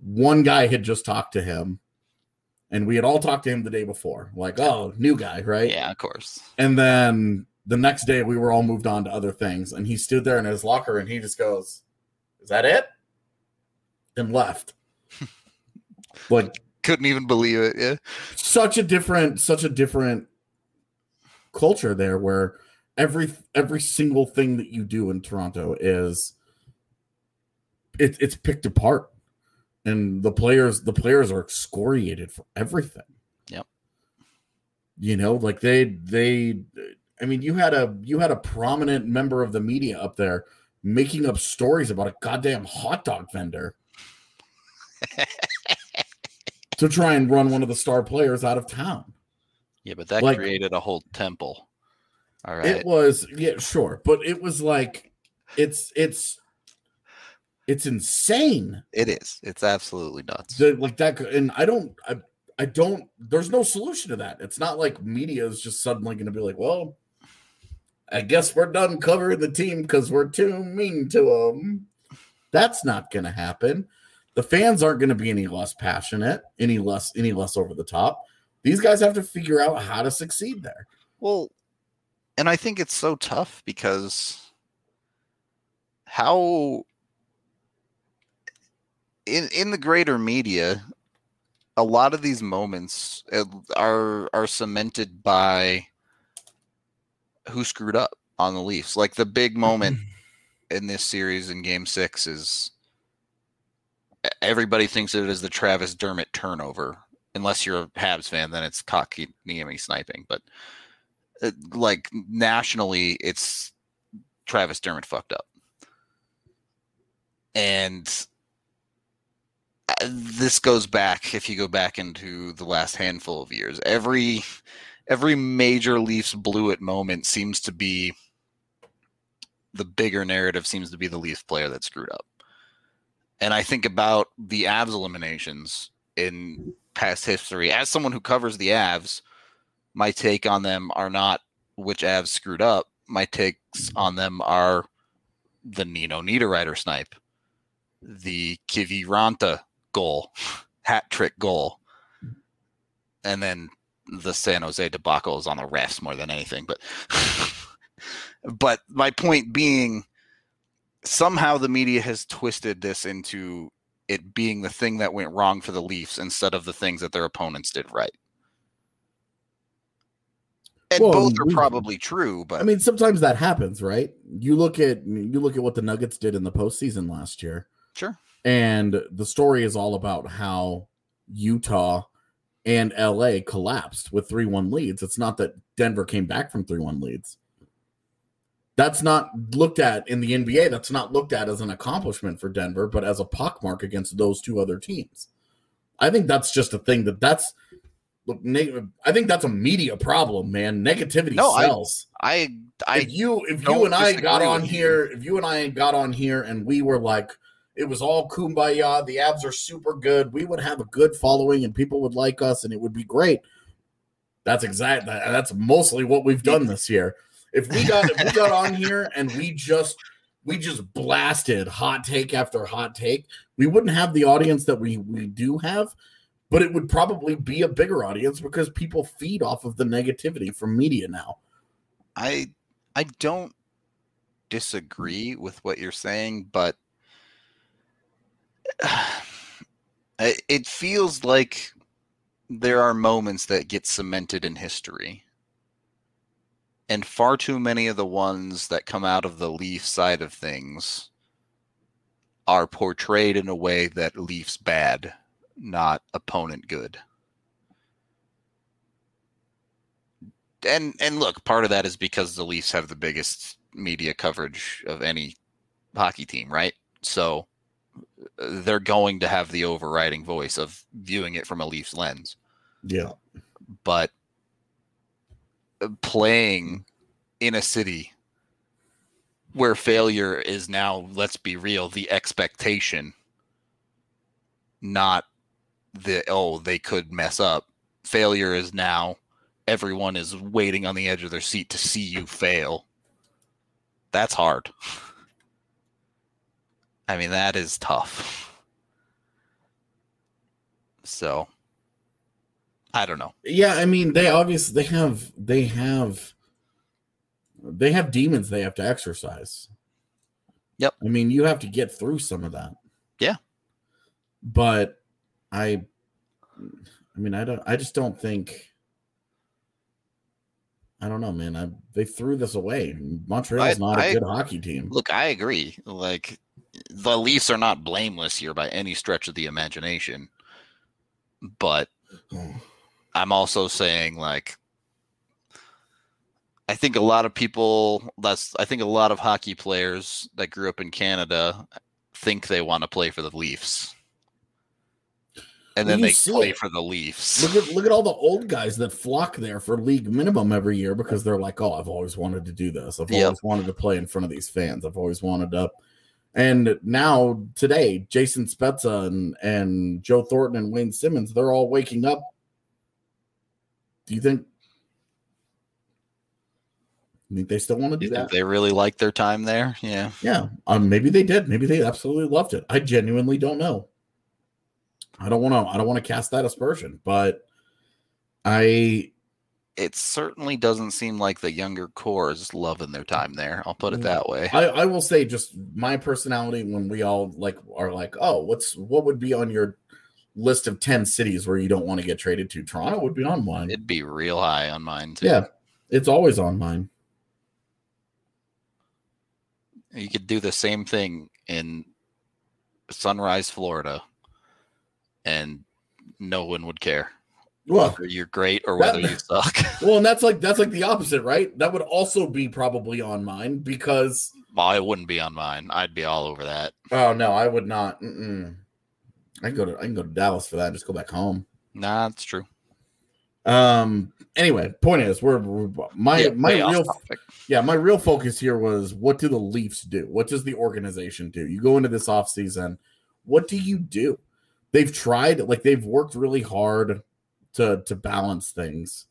One guy had just talked to him, and we had all talked to him the day before, like, oh, new guy, right? yeah of course And then the next day, we were all moved on to other things, and he stood there in his locker, and he just goes, "Is that it?" and left. like couldn't even believe it yeah. such a different such a different culture there where every every single thing that you do in Toronto is it, it's picked apart. And the players the players are excoriated for everything. Yep. you know like they they i mean you had a you had a prominent member of the media up there making up stories about a goddamn hot dog vendor to try and run one of the star players out of town yeah but that Like- created a whole temple all right It was yeah, sure, but it was like it's it's it's insane. it is it's absolutely nuts The, like that, and I don't, I, I don't. There's no solution to that. It's not like media is just suddenly going to be like, well, I guess we're done covering the team because we're too mean to them. That's not going to happen. The fans aren't going to be any less passionate, any less, any less over the top. These guys have to figure out how to succeed there. Well, and I think it's so tough because how in in the greater media, a lot of these moments uh, are are cemented by who screwed up on the Leafs. Like the big moment in this series in Game Six is everybody thinks of it as the Travis Dermott turnover. Unless you're a Habs fan, then it's cocky Niemi sniping. But uh, like nationally, it's Travis Dermott fucked up. and uh, this goes back if you go back into the last handful of years every every major leafs blew it moment seems to be the bigger narrative seems to be the leafs player that screwed up and i think about the avs eliminations in past history as someone who covers the avs my take on them are not which avs screwed up my takes on them are the nino niederreiter snipe the Kiviranta goal, hat trick goal, and then the San Jose debacle is on the refs more than anything. But but my point being, somehow the media has twisted this into it being the thing that went wrong for the Leafs instead of the things that their opponents did right. And Well, both are probably true, but I mean, sometimes that happens, right? You look at you look at what the Nuggets did in the postseason last year, sure. and the story is all about how Utah and LA collapsed with 3-1 leads. It's not that Denver came back from 3-1 leads. That's not looked at in the NBA. That's not looked at as an accomplishment for Denver, but as a pockmark against those two other teams. I think that's just a thing that that's look. I think that's a media problem, man. Negativity No, sells I I if you if you and I got on with you. here, if you and I got on here and we were like, it was all kumbaya, the Avs are super good, we would have a good following and people would like us and it would be great. That's exactly. That's mostly what we've done this year. If we got if we got on here and we just we just blasted hot take after hot take, we wouldn't have the audience that we we do have. But it would probably be a bigger audience because people feed off of the negativity from media now. I I don't disagree with what you're saying, but it it feels like there are moments that get cemented in history. And far too many of the ones that come out of the Leaf side of things are portrayed in a way that Leafs bad, not opponent good. and and look, part of that is because the Leafs have the biggest media coverage of any hockey team, right? So uh, they're going to have the overriding voice of viewing it from a Leafs lens. Yeah. But playing in a city where failure is now, let's be real, the expectation, not the oh, they could mess up. Failure is now everyone is waiting on the edge of their seat to see you fail. That's hard. I mean, that is tough. So, I don't know. Yeah, I mean, they obviously they have they have they have demons they have to exercise. Yep. I mean, you have to get through some of that. Yeah. But I I mean, I don't I just don't think I don't know, man. I they threw this away. Montreal's I- not a I- good hockey team. Look, I agree. Like, the Leafs are not blameless here by any stretch of the imagination. But oh. I'm also saying, like, I think a lot of people that's I think a lot of hockey players that grew up in Canada think they want to play for the Leafs. And Well, then they play it. for the Leafs. Look at look at all the old guys that flock there for league minimum every year because they're like, oh, I've always wanted to do this. I've Yep. always wanted to play in front of these fans. I've always wanted to. And now today, Jason Spezza and and Joe Thornton and Wayne Simmonds, they're all waking up. Do you think? You think they still want to do think that? they really like their time there? Yeah. Yeah, um, maybe they did. Maybe they absolutely loved it. I genuinely don't know. I don't want to. I don't want to cast that aspersion, but I It certainly doesn't seem like the younger core is loving their time there. I'll put it that way. I, I will say just my personality when we all like are like, oh, what's what would be on your list of 10 cities where you don't want to get traded to? Toronto would be on mine. It'd be real high on mine too. yeah, it's always on mine. You could do the same thing in Sunrise, Florida, and no one would care Well, whether you're great or that- whether you suck. well, and that's like that's like the opposite, right? That would also be probably on mine because Well, it wouldn't be on mine. I'd be all over that. Oh no, I would not. Mm-mm. I can go to I can go to Dallas for that. And just go back home. Nah, it's true. Um. Anyway, point is, we're, we're my Yeah, my real topic. yeah my real focus here was what do the Leafs do? What does the organization do? You go into this offseason, what do you do? They've tried like they've worked really hard to to balance things.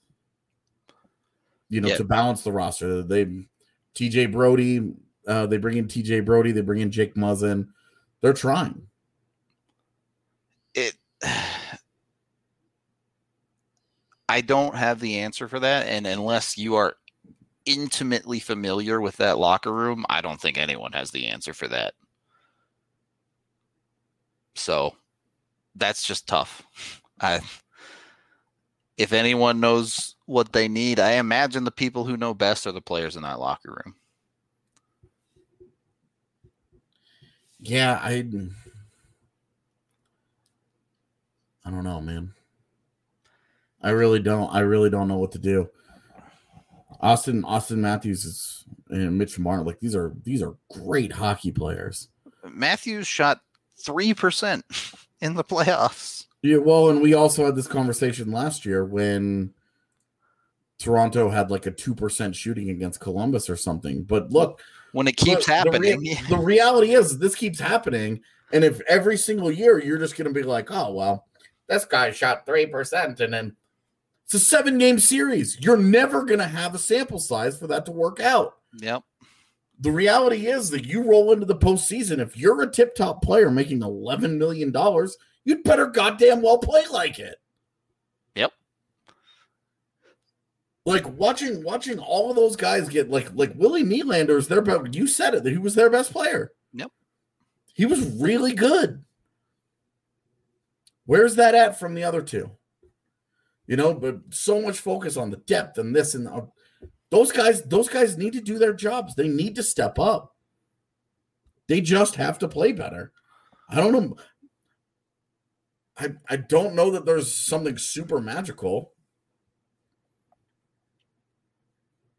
You know, Yeah. to balance the roster. They TJ Brodie, uh, they bring in TJ Brodie, they bring in Jake Muzzin. They're trying. It I don't have the answer for that and unless you are intimately familiar with that locker room, I don't think anyone has the answer for that. So that's just tough. I if anyone knows what they need, I imagine the people who know best are the players in that locker room. Yeah, I I don't know, man. I really don't. I really don't know what to do. Auston Auston Matthews is and Mitch Marner like these are these are great hockey players. Matthews shot 3% in the playoffs. Yeah, well, and we also had this conversation last year when Toronto had like a two percent shooting against Columbus or something. But look, When it keeps But the rea- happening, The, reality is this keeps happening, and if every single year you're just going to be like, oh well, this guy shot three percent, and then it's a seven game series. You're never going to have a sample size for that to work out. yep. The reality is that you roll into the postseason. If you're a tip top player making eleven million dollars, you'd better goddamn well play like it. Yep. Like watching watching all of those guys get like like Willie Nylander is their best. You said it that he was their best player. Yep. He was really good. Where's that at from the other two? You know, but so much focus on the depth and this and the, those guys. Those guys need to do their jobs. They need to step up. They just have to play better. I don't know. I I don't know that there's something super magical.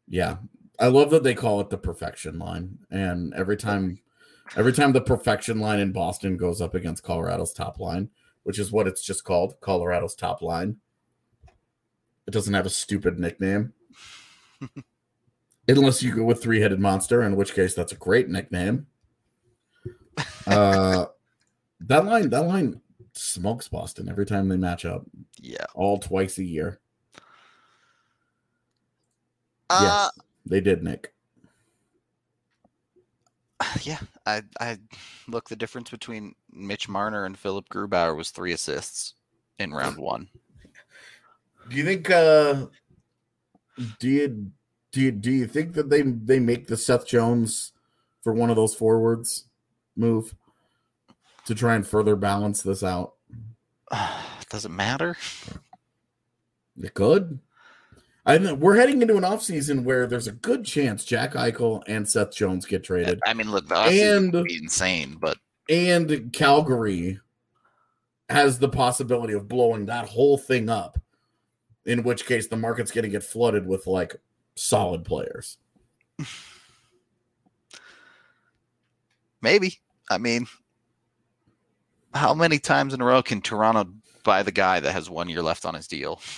Yeah. I love that they call it the perfection line. And every time every time the perfection line in Boston goes up against Colorado's top line, which is what it's just called, Colorado's top line. It doesn't have a stupid nickname. Unless you go with three-headed monster, in which case that's a great nickname. Uh that line, that line smokes Boston every time they match up, Yeah. all twice a year. Uh, yes, they did, Nick. yeah. I I look the difference between Mitch Marner and Philipp Grubauer was three assists in round one. Do you think? uh Do you do you, do you think that they they make the Seth Jones for one of those forwards move to try and further balance this out? Does it matter? It could. I know we're heading into an offseason where there's a good chance Jack Eichel and Seth Jones get traded, I mean, look, the offseason and would be insane, but and Calgary has the possibility of blowing that whole thing up. In which case, the market's going to get flooded with like solid players. maybe. I mean, how many times in a row can Toronto buy the guy that has one year left on his deal?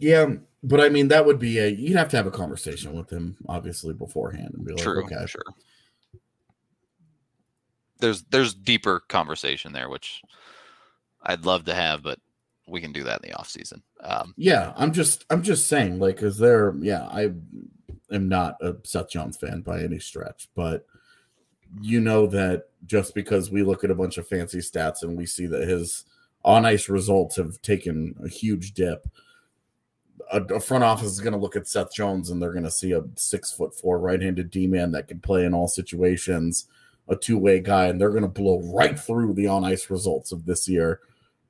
Yeah, but I mean that would be a you'd have to have a conversation with him obviously beforehand and be like, True, okay, sure. There's there's deeper conversation there, which I'd love to have, but we can do that in the off season. Um, yeah, I'm just I'm just saying like is there yeah I am not a Seth Jones fan by any stretch, but you know that just because we look at a bunch of fancy stats and we see that his on ice results have taken a huge dip. A, a front office is going to look at Seth Jones and they're going to see a six foot four right handed D man that can play in all situations, a two way guy, and they're going to blow right through the on ice results of this year.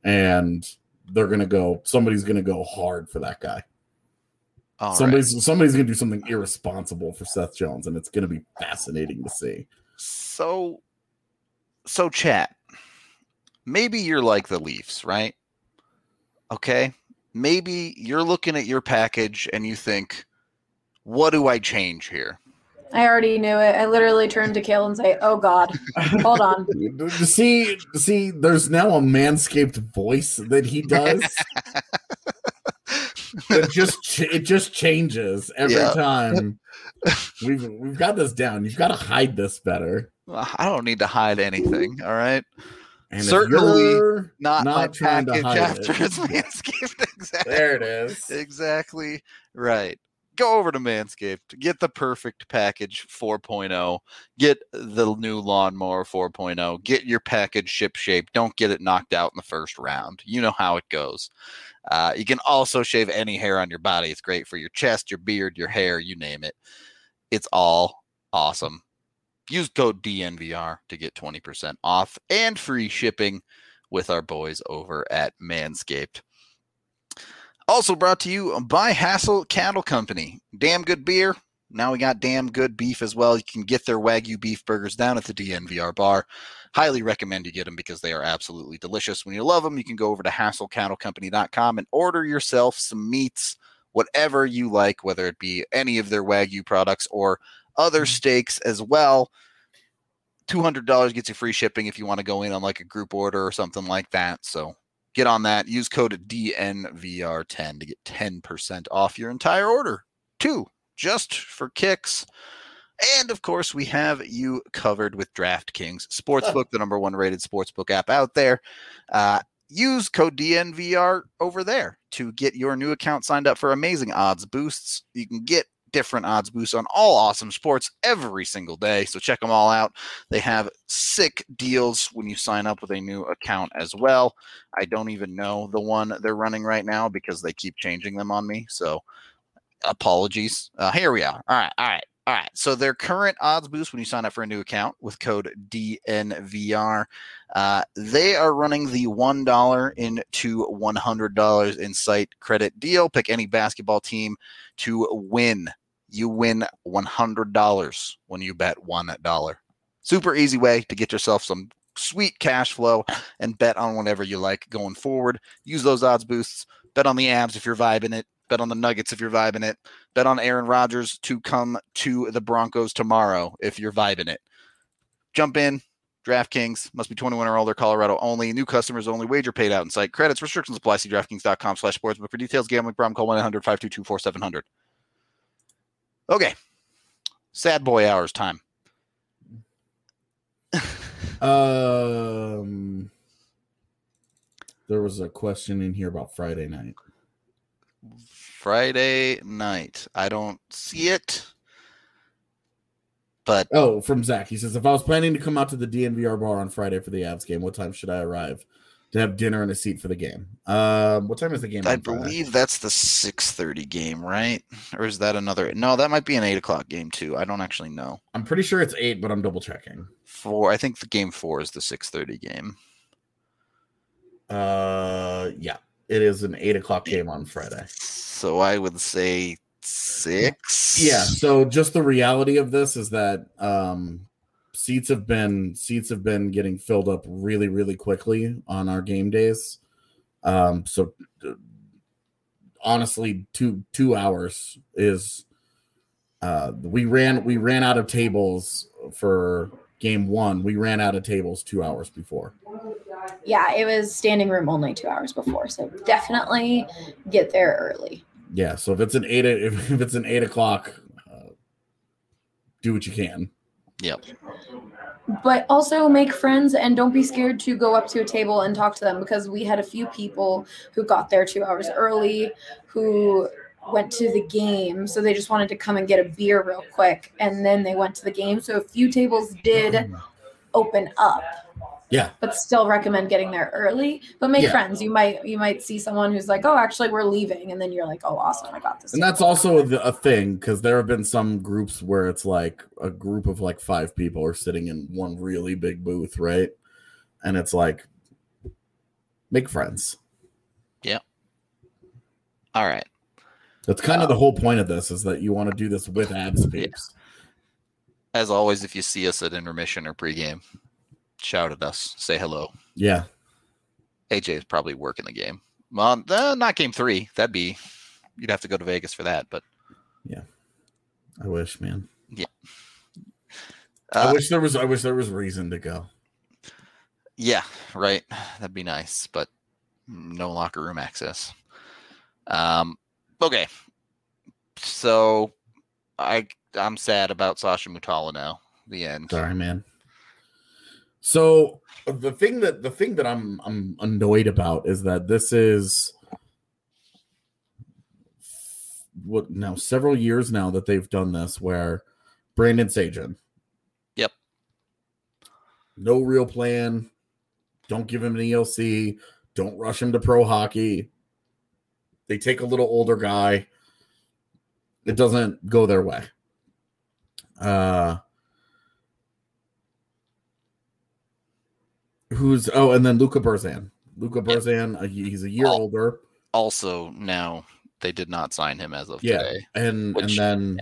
And they're going to go, somebody's going to go hard for that guy. all right. somebody's somebody's going to do something irresponsible for Seth Jones, and it's going to be fascinating to see. So, so chat. Maybe you're like the Leafs, right? Okay. Maybe you're looking at your package and you think, What do I change here? I already knew it. I literally turned to Kale and say, "Oh God, hold on." see, see, there's now a manscaped voice that he does. it just ch- it just changes every Yeah. time. We've we've got this down. You've got to hide this better. I don't need to hide anything. All right. And Certainly Not, Not my trying to package hide after it. it's Manscaped. There it is. Exactly right. Go over to Manscaped, get the perfect package 4.0, get the new lawnmower 4.0, get your package ship shape. Don't get it knocked out in the first round. You know how it goes. Uh, you can also shave any hair on your body. It's great for your chest, your beard, your hair, you name it. It's all awesome. Use code DNVR to get 20% off and free shipping with our boys over at Manscaped. Also brought to you by Hassel Cattle Company. Damn good beer. Now we got damn good beef as well. You can get their Wagyu beef burgers down at the DNVR bar. Highly recommend you get them because they are absolutely delicious. When you love them, you can go over to hasslecattlecompany.com and order yourself some meats, whatever you like, whether it be any of their Wagyu products or other mm-hmm. steaks as well. $200 gets you free shipping if you want to go in on like a group order or something like that. So get on that. Use code DNVR10 to get 10% off your entire order. Two, just for kicks. And of course, we have you covered with DraftKings Sportsbook, the number one rated sportsbook app out there. Uh, use code DNVR over there to get your new account signed up for amazing odds boosts. You can get different odds boosts on all awesome sports every single day. So check them all out. They have sick deals when you sign up with a new account as well. I don't even know the one they're running right now because they keep changing them on me. So apologies. Uh, here we are. All right. All right. All right. So their current odds boost when you sign up for a new account with code DNVR, uh, they are running the $1 into $100 in site credit deal. Pick any basketball team to win. You win $100 when you bet $1. Super easy way to get yourself some sweet cash flow and bet on whatever you like going forward. Use those odds boosts. Bet on the Avs if you're vibing it. Bet on the Nuggets if you're vibing it. Bet on Aaron Rodgers to come to the Broncos tomorrow if you're vibing it. Jump in. DraftKings must be 21 or older. Colorado only. New customers only. Wager paid out in site. Credits restrictions apply. See DraftKings.com slash sportsbook for details. Gambling problem. Call 1-800-522-4700. Okay. Sad boy hours time. Um, there was a question in here about Friday night. Friday night. I don't see it. But Oh, from Zach. He says, if I was planning to come out to the DNVR bar on Friday for the Avs game, what time should I arrive to have dinner and a seat for the game? Um, what time is the game? I believe that's the 6:30 game, right? Or is that another? No, that might be an eight o'clock game too. I don't actually know. I'm pretty sure it's eight, but I'm double checking. Four. I think the game four is the 6:30 game. Uh, yeah, it is an eight o'clock game on Friday. So I would say six. Yeah. So just the reality of this is that um, seats have been seats have been getting filled up really, really quickly on our game days. Um, so uh, honestly, two two hours is uh, we ran we ran out of tables for game one. We ran out of tables two hours before. Yeah, it was standing room only two hours before, so definitely get there early. Yeah. So if it's an eight if, if it's an eight o'clock, uh, do what you can. Yep. But also make friends and don't be scared to go up to a table and talk to them because we had a few people who got there two hours early who went to the game. So they just wanted to come and get a beer real quick and then they went to the game. So a few tables did open up. Yeah. But still recommend getting there early. But make Yeah. friends. You might you might see someone who's like, Oh, actually we're leaving and then you're like, Oh awesome, I got this. And that's also the, a thing because there have been some groups where it's like a group of like five people are sitting in one really big booth, right? And it's like, make friends. Yeah. All right. That's kind of the uh, whole point of this is that you want to do this with Avs peeps. As always, if you see us at intermission or pregame, shout at us. Say hello. Yeah. AJ is probably working the game. Well, uh, not game three. That'd be you'd have to go to Vegas for that. But Yeah. I wish, man. Uh, I wish there was. I wish there was reason to go. Yeah, right. That'd be nice, but no locker room access. Um, okay. So I I'm sad about Sasha Mutala now. The end. Sorry, man. So the thing that the thing that I'm I'm annoyed about is that this is what now several years now that they've done this where Brandon Saigeon. Yep. No real plan. Don't give him an ELC. Don't rush him to pro hockey. They take a little older guy. It doesn't go their way. Uh who's oh, and then Luka Burzan. Luka Burzan, uh, he's a year older, Also, now they did not sign him as of Yeah. today. and Which- and then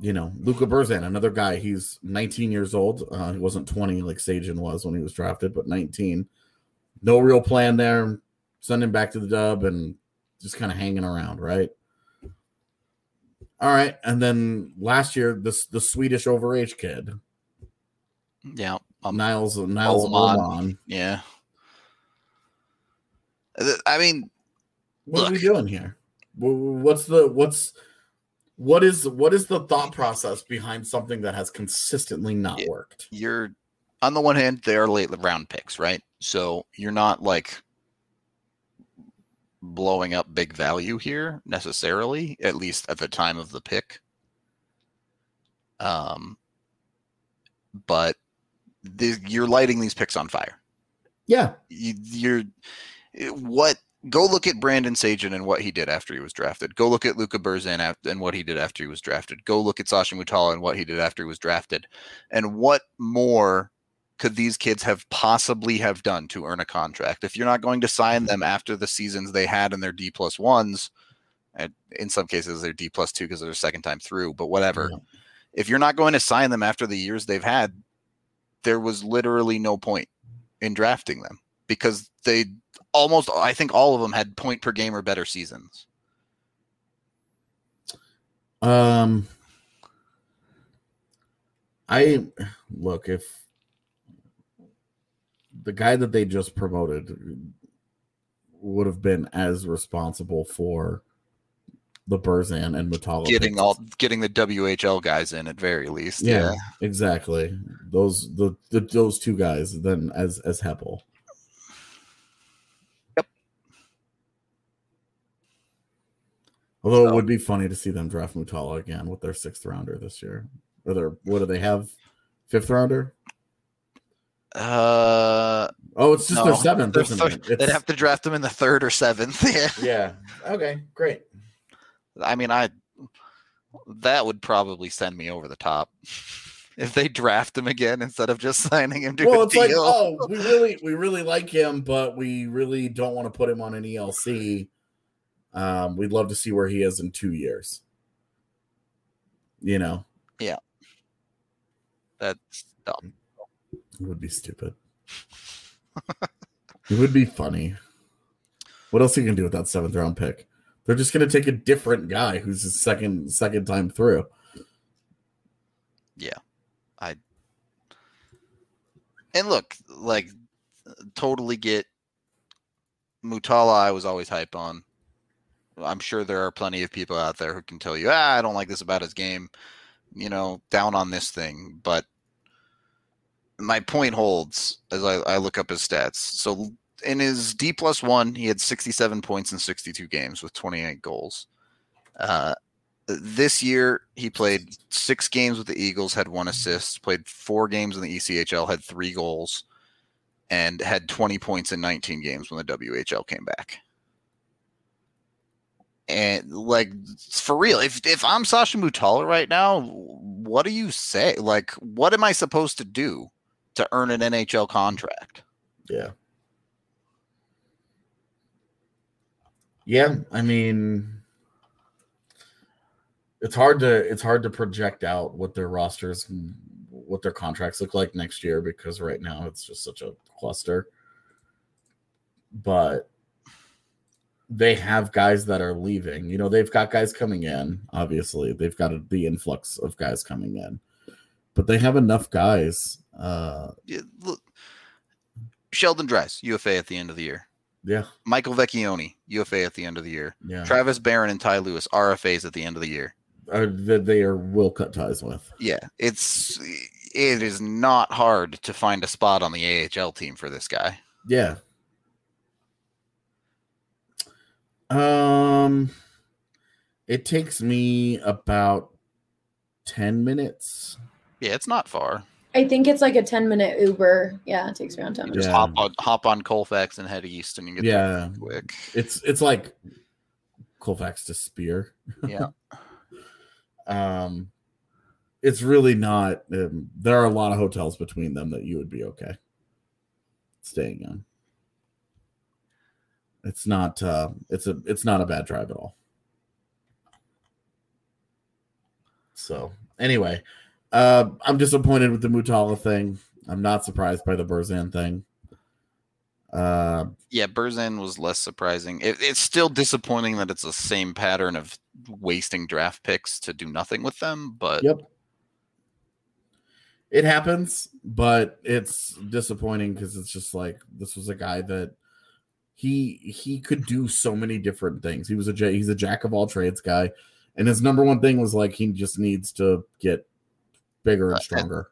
you know Luka Burzan, another guy. He's 19 years old. Uh, he wasn't 20 like Saigeon was when he was drafted, but 19. No real plan there. Send him back to the dub and just kind of hanging around, right? All right, and then last year, this the Swedish overage kid, Yeah. Um, Niles Niles Oman. Oman. yeah. Uh, I mean, What are we doing here? Wh- wh- What's the what's what is what is the thought process behind something that has consistently not worked? you're on the one hand they are late round picks right so you're not like blowing up big value here necessarily at least at the time of the pick um but the, you're lighting these picks on fire Yeah, you, you're eh, what go look at Brandon Saigeon and what he did after he was drafted. Go look at Luka Burzan af- and what he did after he was drafted. Go look at Sasha Mutala and what he did after he was drafted. And what more could these kids have possibly have done to earn a contract? If you're not going to sign them after the seasons they had in their D plus ones, and in some cases they're D plus two because they're second time through, but whatever. Yeah. If you're not going to sign them after the years they've had, there was literally no point in drafting them because they almost I think all of them had point per game or better seasons. Um, I look if the guy that they just promoted would have been as responsible for the Burzan and Mutala Getting all getting the WHL guys in at very least. yeah, exactly those the, the those two guys then as as Heppel. Yep. Although it would be funny to see them draft Mutala again with their sixth rounder this year. Or their what do they have? Fifth rounder? Uh Oh, it's just their seventh, they're isn't third- it? They'd have to draft them in the third or seventh. Yeah. yeah. Okay, great. I mean I that would probably send me over the top. If they draft him again instead of just signing him to Well, a it's deal. like, oh, we really, we really like him, but we really don't want to put him on an ELC. Um, we'd love to see where he is in two years. You know, Yeah. That's dumb. it would be stupid. it would be funny. What else are you gonna do with that seventh round pick? They're just gonna take a different guy who's his second second time through. Yeah, I and look, like totally get Mutala I was always hype on. I'm sure there are plenty of people out there who can tell you, ah, I don't like this about his game, you know, down on this thing. But my point holds as I, I look up his stats. So in his D plus one, he had 67 points in 62 games with 28 goals. Uh, this year, he played six games with the Eagles, had one assist, played four games in the ECHL, had three goals, and had 20 points in 19 games when the WHL came back. And like for real, if if I'm Sasha Mutala right now, what do you say? Like, what am I supposed to do to earn an NHL contract? Yeah. Yeah, I mean it's hard to it's hard to project out what their rosters what their contracts look like next year because right now it's just such a cluster. But they have guys that are leaving. You know, they've got guys coming in. Obviously, they've got a, the influx of guys coming in, but they have enough guys. Uh, Yeah, look, Sheldon Dries, UFA at the end of the year. Yeah, Michael Vecchione, UFA at the end of the year. yeah. Travis Barron and Ty Lewis, RFAs at the end of the year. Uh, that they are will cut ties with. Yeah, it's it is not hard to find a spot on the AHL team for this guy. Yeah. Um, it takes me about ten minutes. Yeah, it's not far. I think it's like a 10 minute Uber. Yeah, it takes me around 10 minutes. Just Yeah. hop on hop on Colfax and head east, and you get there Yeah, quick. it's it's like Colfax to Spear. Yeah. Um, it's really not. Um, there are a lot of hotels between them that you would be okay staying in. It's not. Uh, it's a. It's not a bad drive at all. So anyway, uh, I'm disappointed with the Mutala thing. I'm not surprised by the Burzan thing. Uh, Yeah, Burzan was less surprising. It, it's still disappointing that it's the same pattern of wasting draft picks to do nothing with them, but Yep. It happens, but it's disappointing because it's just like this was a guy that he he could do so many different things. He was a he's a jack of all trades guy, and his number one thing was like he just needs to get bigger Uh, and and- stronger.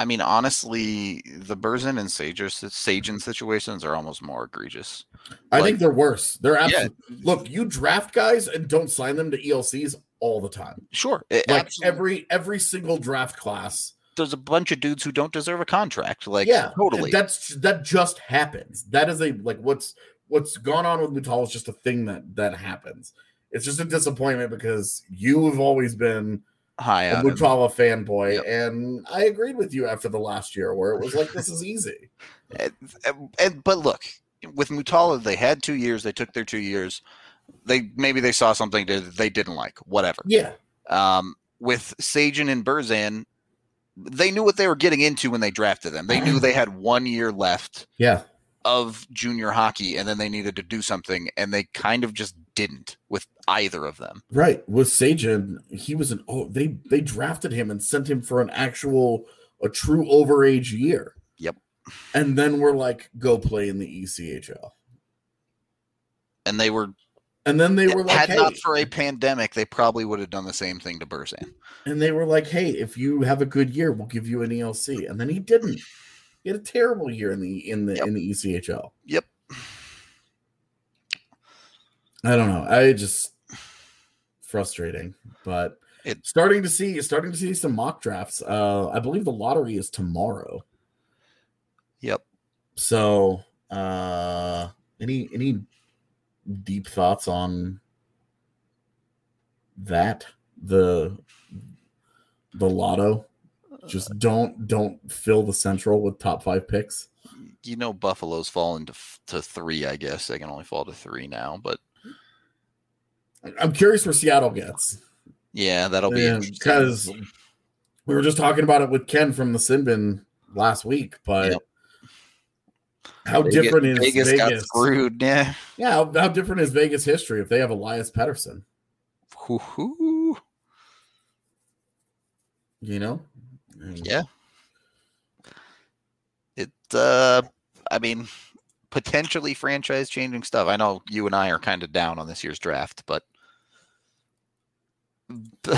I mean, honestly, the Burzan and Sager, Sagan situations are almost more egregious. I like- think they're worse. They're Yeah. absolutely look. You draft guys and don't sign them to ELCs all the time. Sure, it, Like absolutely- every every single draft class there's a bunch of dudes who don't deserve a contract. Like, yeah, totally. That's that just happens. That is a like what's what's gone on with Mutal is just a thing that that happens. It's just a disappointment because you've always been High a on him. Mutala fanboy, Yep. and I agreed with you after the last year where it was like this is easy. And, and- but look, with Mutala, they had two years. They took their two years. They maybe they saw something that they didn't like. Whatever. Yeah, Um, with Saigeon and Burzan, they knew what they were getting into when they drafted them. They knew they had one year left yeah, of junior hockey, and then they needed to do something, and they kind of just didn't with either of them. right. With Saigeon, he was an oh they they drafted him and sent him for an actual a true overage year. Yep. And then we're like, go play in the ECHL. And they were And then they were like, had hey, not for a pandemic, they probably would have done the same thing to Burzan. and they were like, "Hey, if you have a good year, we'll give you an ELC." And then he didn't. He had a terrible year in the in the Yep. in the ECHL. Yep. I don't know. I just frustrating, but It- starting to see starting to see some mock drafts. Uh, I believe the lottery is tomorrow. Yep. So, uh, any any deep thoughts on that? The the lotto. Just don't don't fill the central with top five picks. You know, Buffalo's fallen to, to three, I guess. They can only fall to three now, but I'm curious where Seattle gets yeah, that'll be because we were just talking about it with Ken from the Sinbin last week, but Yep. how Vegas- different is Vegas, Vegas? got screwed. Yeah. Yeah, how, how different is Vegas history if they have Elias Pettersson? Hoo-hoo. You know? Yeah. It uh I mean potentially franchise changing stuff. I know you and I are kind of down on this year's draft, but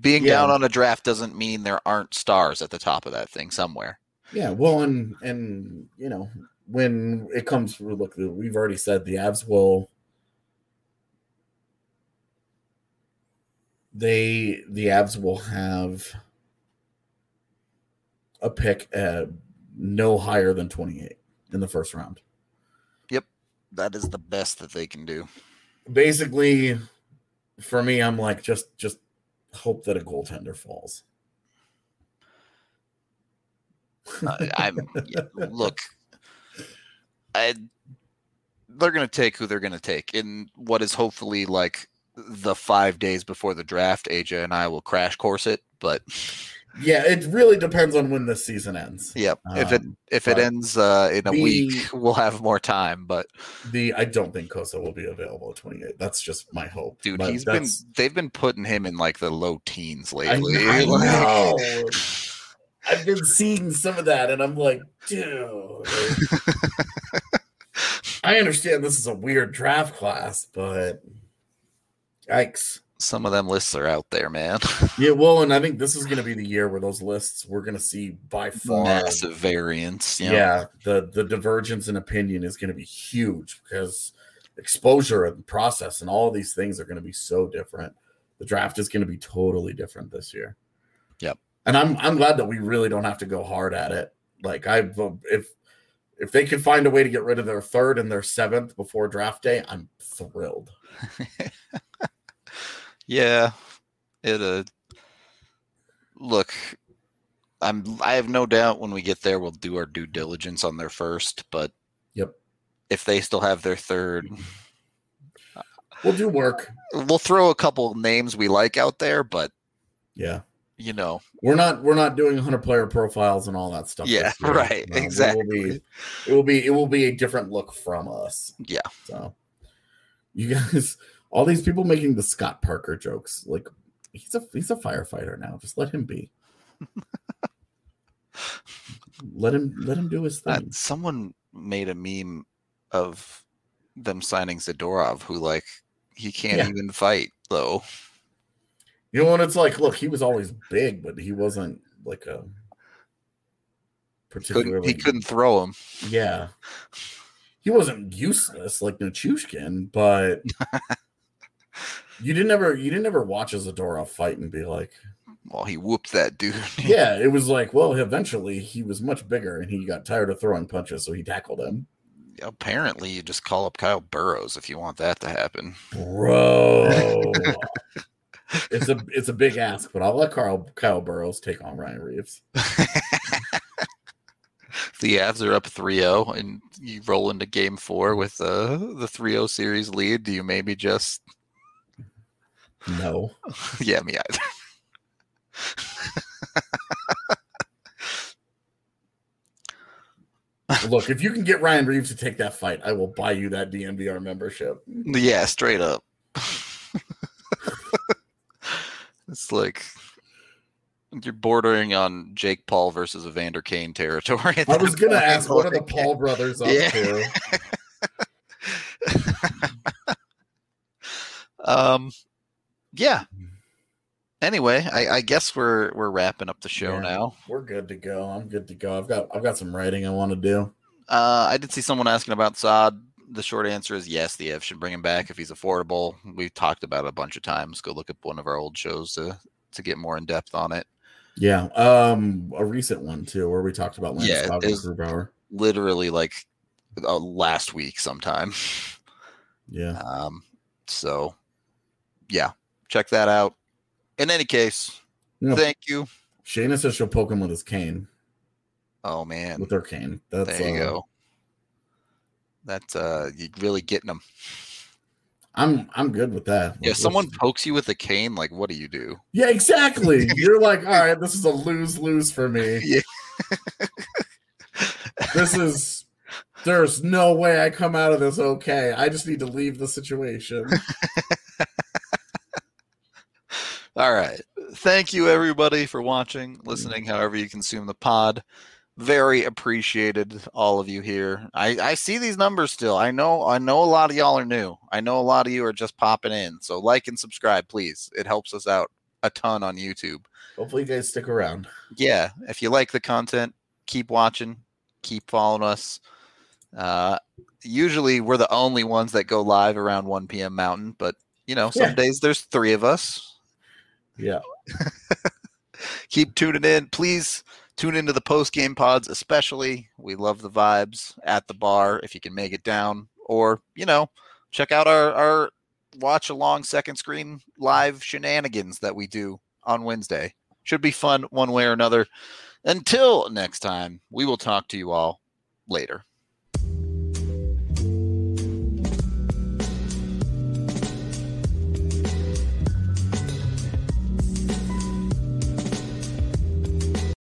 being Yeah. down on a draft doesn't mean there aren't stars at the top of that thing somewhere. Yeah, well, and and you know when it comes to look, we've already said the Avs will. They the Avs will have a pick at no higher than twenty eight in the first round. That is the best that they can do. Basically, for me, I'm like just just hope that a goaltender falls. Uh, I'm yeah, look. I, they're going to take who they're going to take in what is hopefully like the five days before the draft. AJ and I will crash course it, but Yeah, it really depends on when this season ends. Yep. if it Um, if it ends uh, in a the- week, we'll have more time. But The I don't think Cossa will be available at 28. That's just my hope. dude, But he's been they've been putting him in like the low teens I, lately. I Like- know. I've been seeing some of that, and I'm like, dude. I understand this is a weird draft class, but yikes. Some of them lists are out there, man. Yeah, well, and I think this is going to be the year where those lists we're going to see by far. Massive variance. you know? Yeah, the the divergence in opinion is going to be huge because exposure and process and all of these things are going to be so different. The draft is going to be totally different this year. Yep. And I'm I'm glad that we really don't have to go hard at it. Like I if if they could find a way to get rid of their third and their seventh before draft day, I'm thrilled. Yeah, it uh look, I'm I have no doubt when we get there we'll do our due diligence on their first, but Yep. if they still have their third, We'll do work. we'll throw a couple names we like out there, but Yeah. you know, We're not we're not doing 100 player profiles and all that stuff. Yeah, right, No, it will exactly. be- It will be it will be a different look from us. Yeah. So you guys, all these people making the Scott Parker jokes, like he's a he's a firefighter now. Just let him be. let him let him do his uh, thing. someone made a meme of them signing Zadorov who like he can't Yeah. even fight though. You know what it's like? Look, he was always big, but he wasn't like a particularly. he couldn't throw him. Yeah. He wasn't useless like Nichushkin, but you didn't ever you didn't ever watch a Zadorov fight and be like, Well, he whooped that dude. yeah, it was like, well, eventually he was much bigger and he got tired of throwing punches, so he tackled him. Apparently, you just call up Kyle Burroughs if you want that to happen. Bro. it's a it's a big ask, but I'll let Carl Kyle Burroughs take on Ryan Reaves. the Avs are up 3-0 and you roll into game four with uh, the 3-0 series lead. Do you maybe just No. yeah, me either. Look, if you can get Ryan Reaves to take that fight, I will buy you that DNVR membership. Yeah, straight up. it's like you're bordering on Jake Paul versus Evander Kane territory. I was gonna ask, what are the Paul brothers up Yeah. to? um, yeah. Anyway, I, I guess we're we're wrapping up the show Yeah. now. We're good to go. I'm good to go. I've got I've got some writing I want to do. Uh, I did see someone asking about Saad. The short answer is yes. The F should bring him back if he's affordable. We've talked about it a bunch of times. Go look up one of our old shows to to get more in depth on it. Yeah. Um a recent one too, where we talked about Lance Yeah, yeah, it was- Grubauer. Literally like uh, last week sometime. Yeah. Um, so yeah, check that out. In any case, thank you. Shayna says she'll poke him with his cane. Oh man, With her cane. That's there you uh, go. That's uh, you really getting them. I'm I'm good with that. Yeah, someone pokes you with a cane. Like, what do you do? Yeah, exactly. You're like, all right, this is a lose lose for me. Yeah. this is there's no way I come out of this okay. I just need to leave the situation. All right. Thank you, everybody, for watching, listening, however you consume the pod. Very appreciated, all of you here. I, I see these numbers still. I know I know a lot of y'all are new. I know a lot of you are just popping in. So like and subscribe, please. It helps us out a ton on YouTube. Hopefully you guys stick around. Yeah, if you like the content, keep watching, keep following us. Uh, usually we're the only ones that go live around 1 p.m. Mountain, but you know, some Yeah. days there's three of us Yeah. keep tuning in. Please tune into the post game pods, especially. We love the vibes at the bar if you can make it down, or you know, check out our our watch along second screen live shenanigans that we do on Wednesday. Should be fun one way or another. Until next time, we will talk to you all later.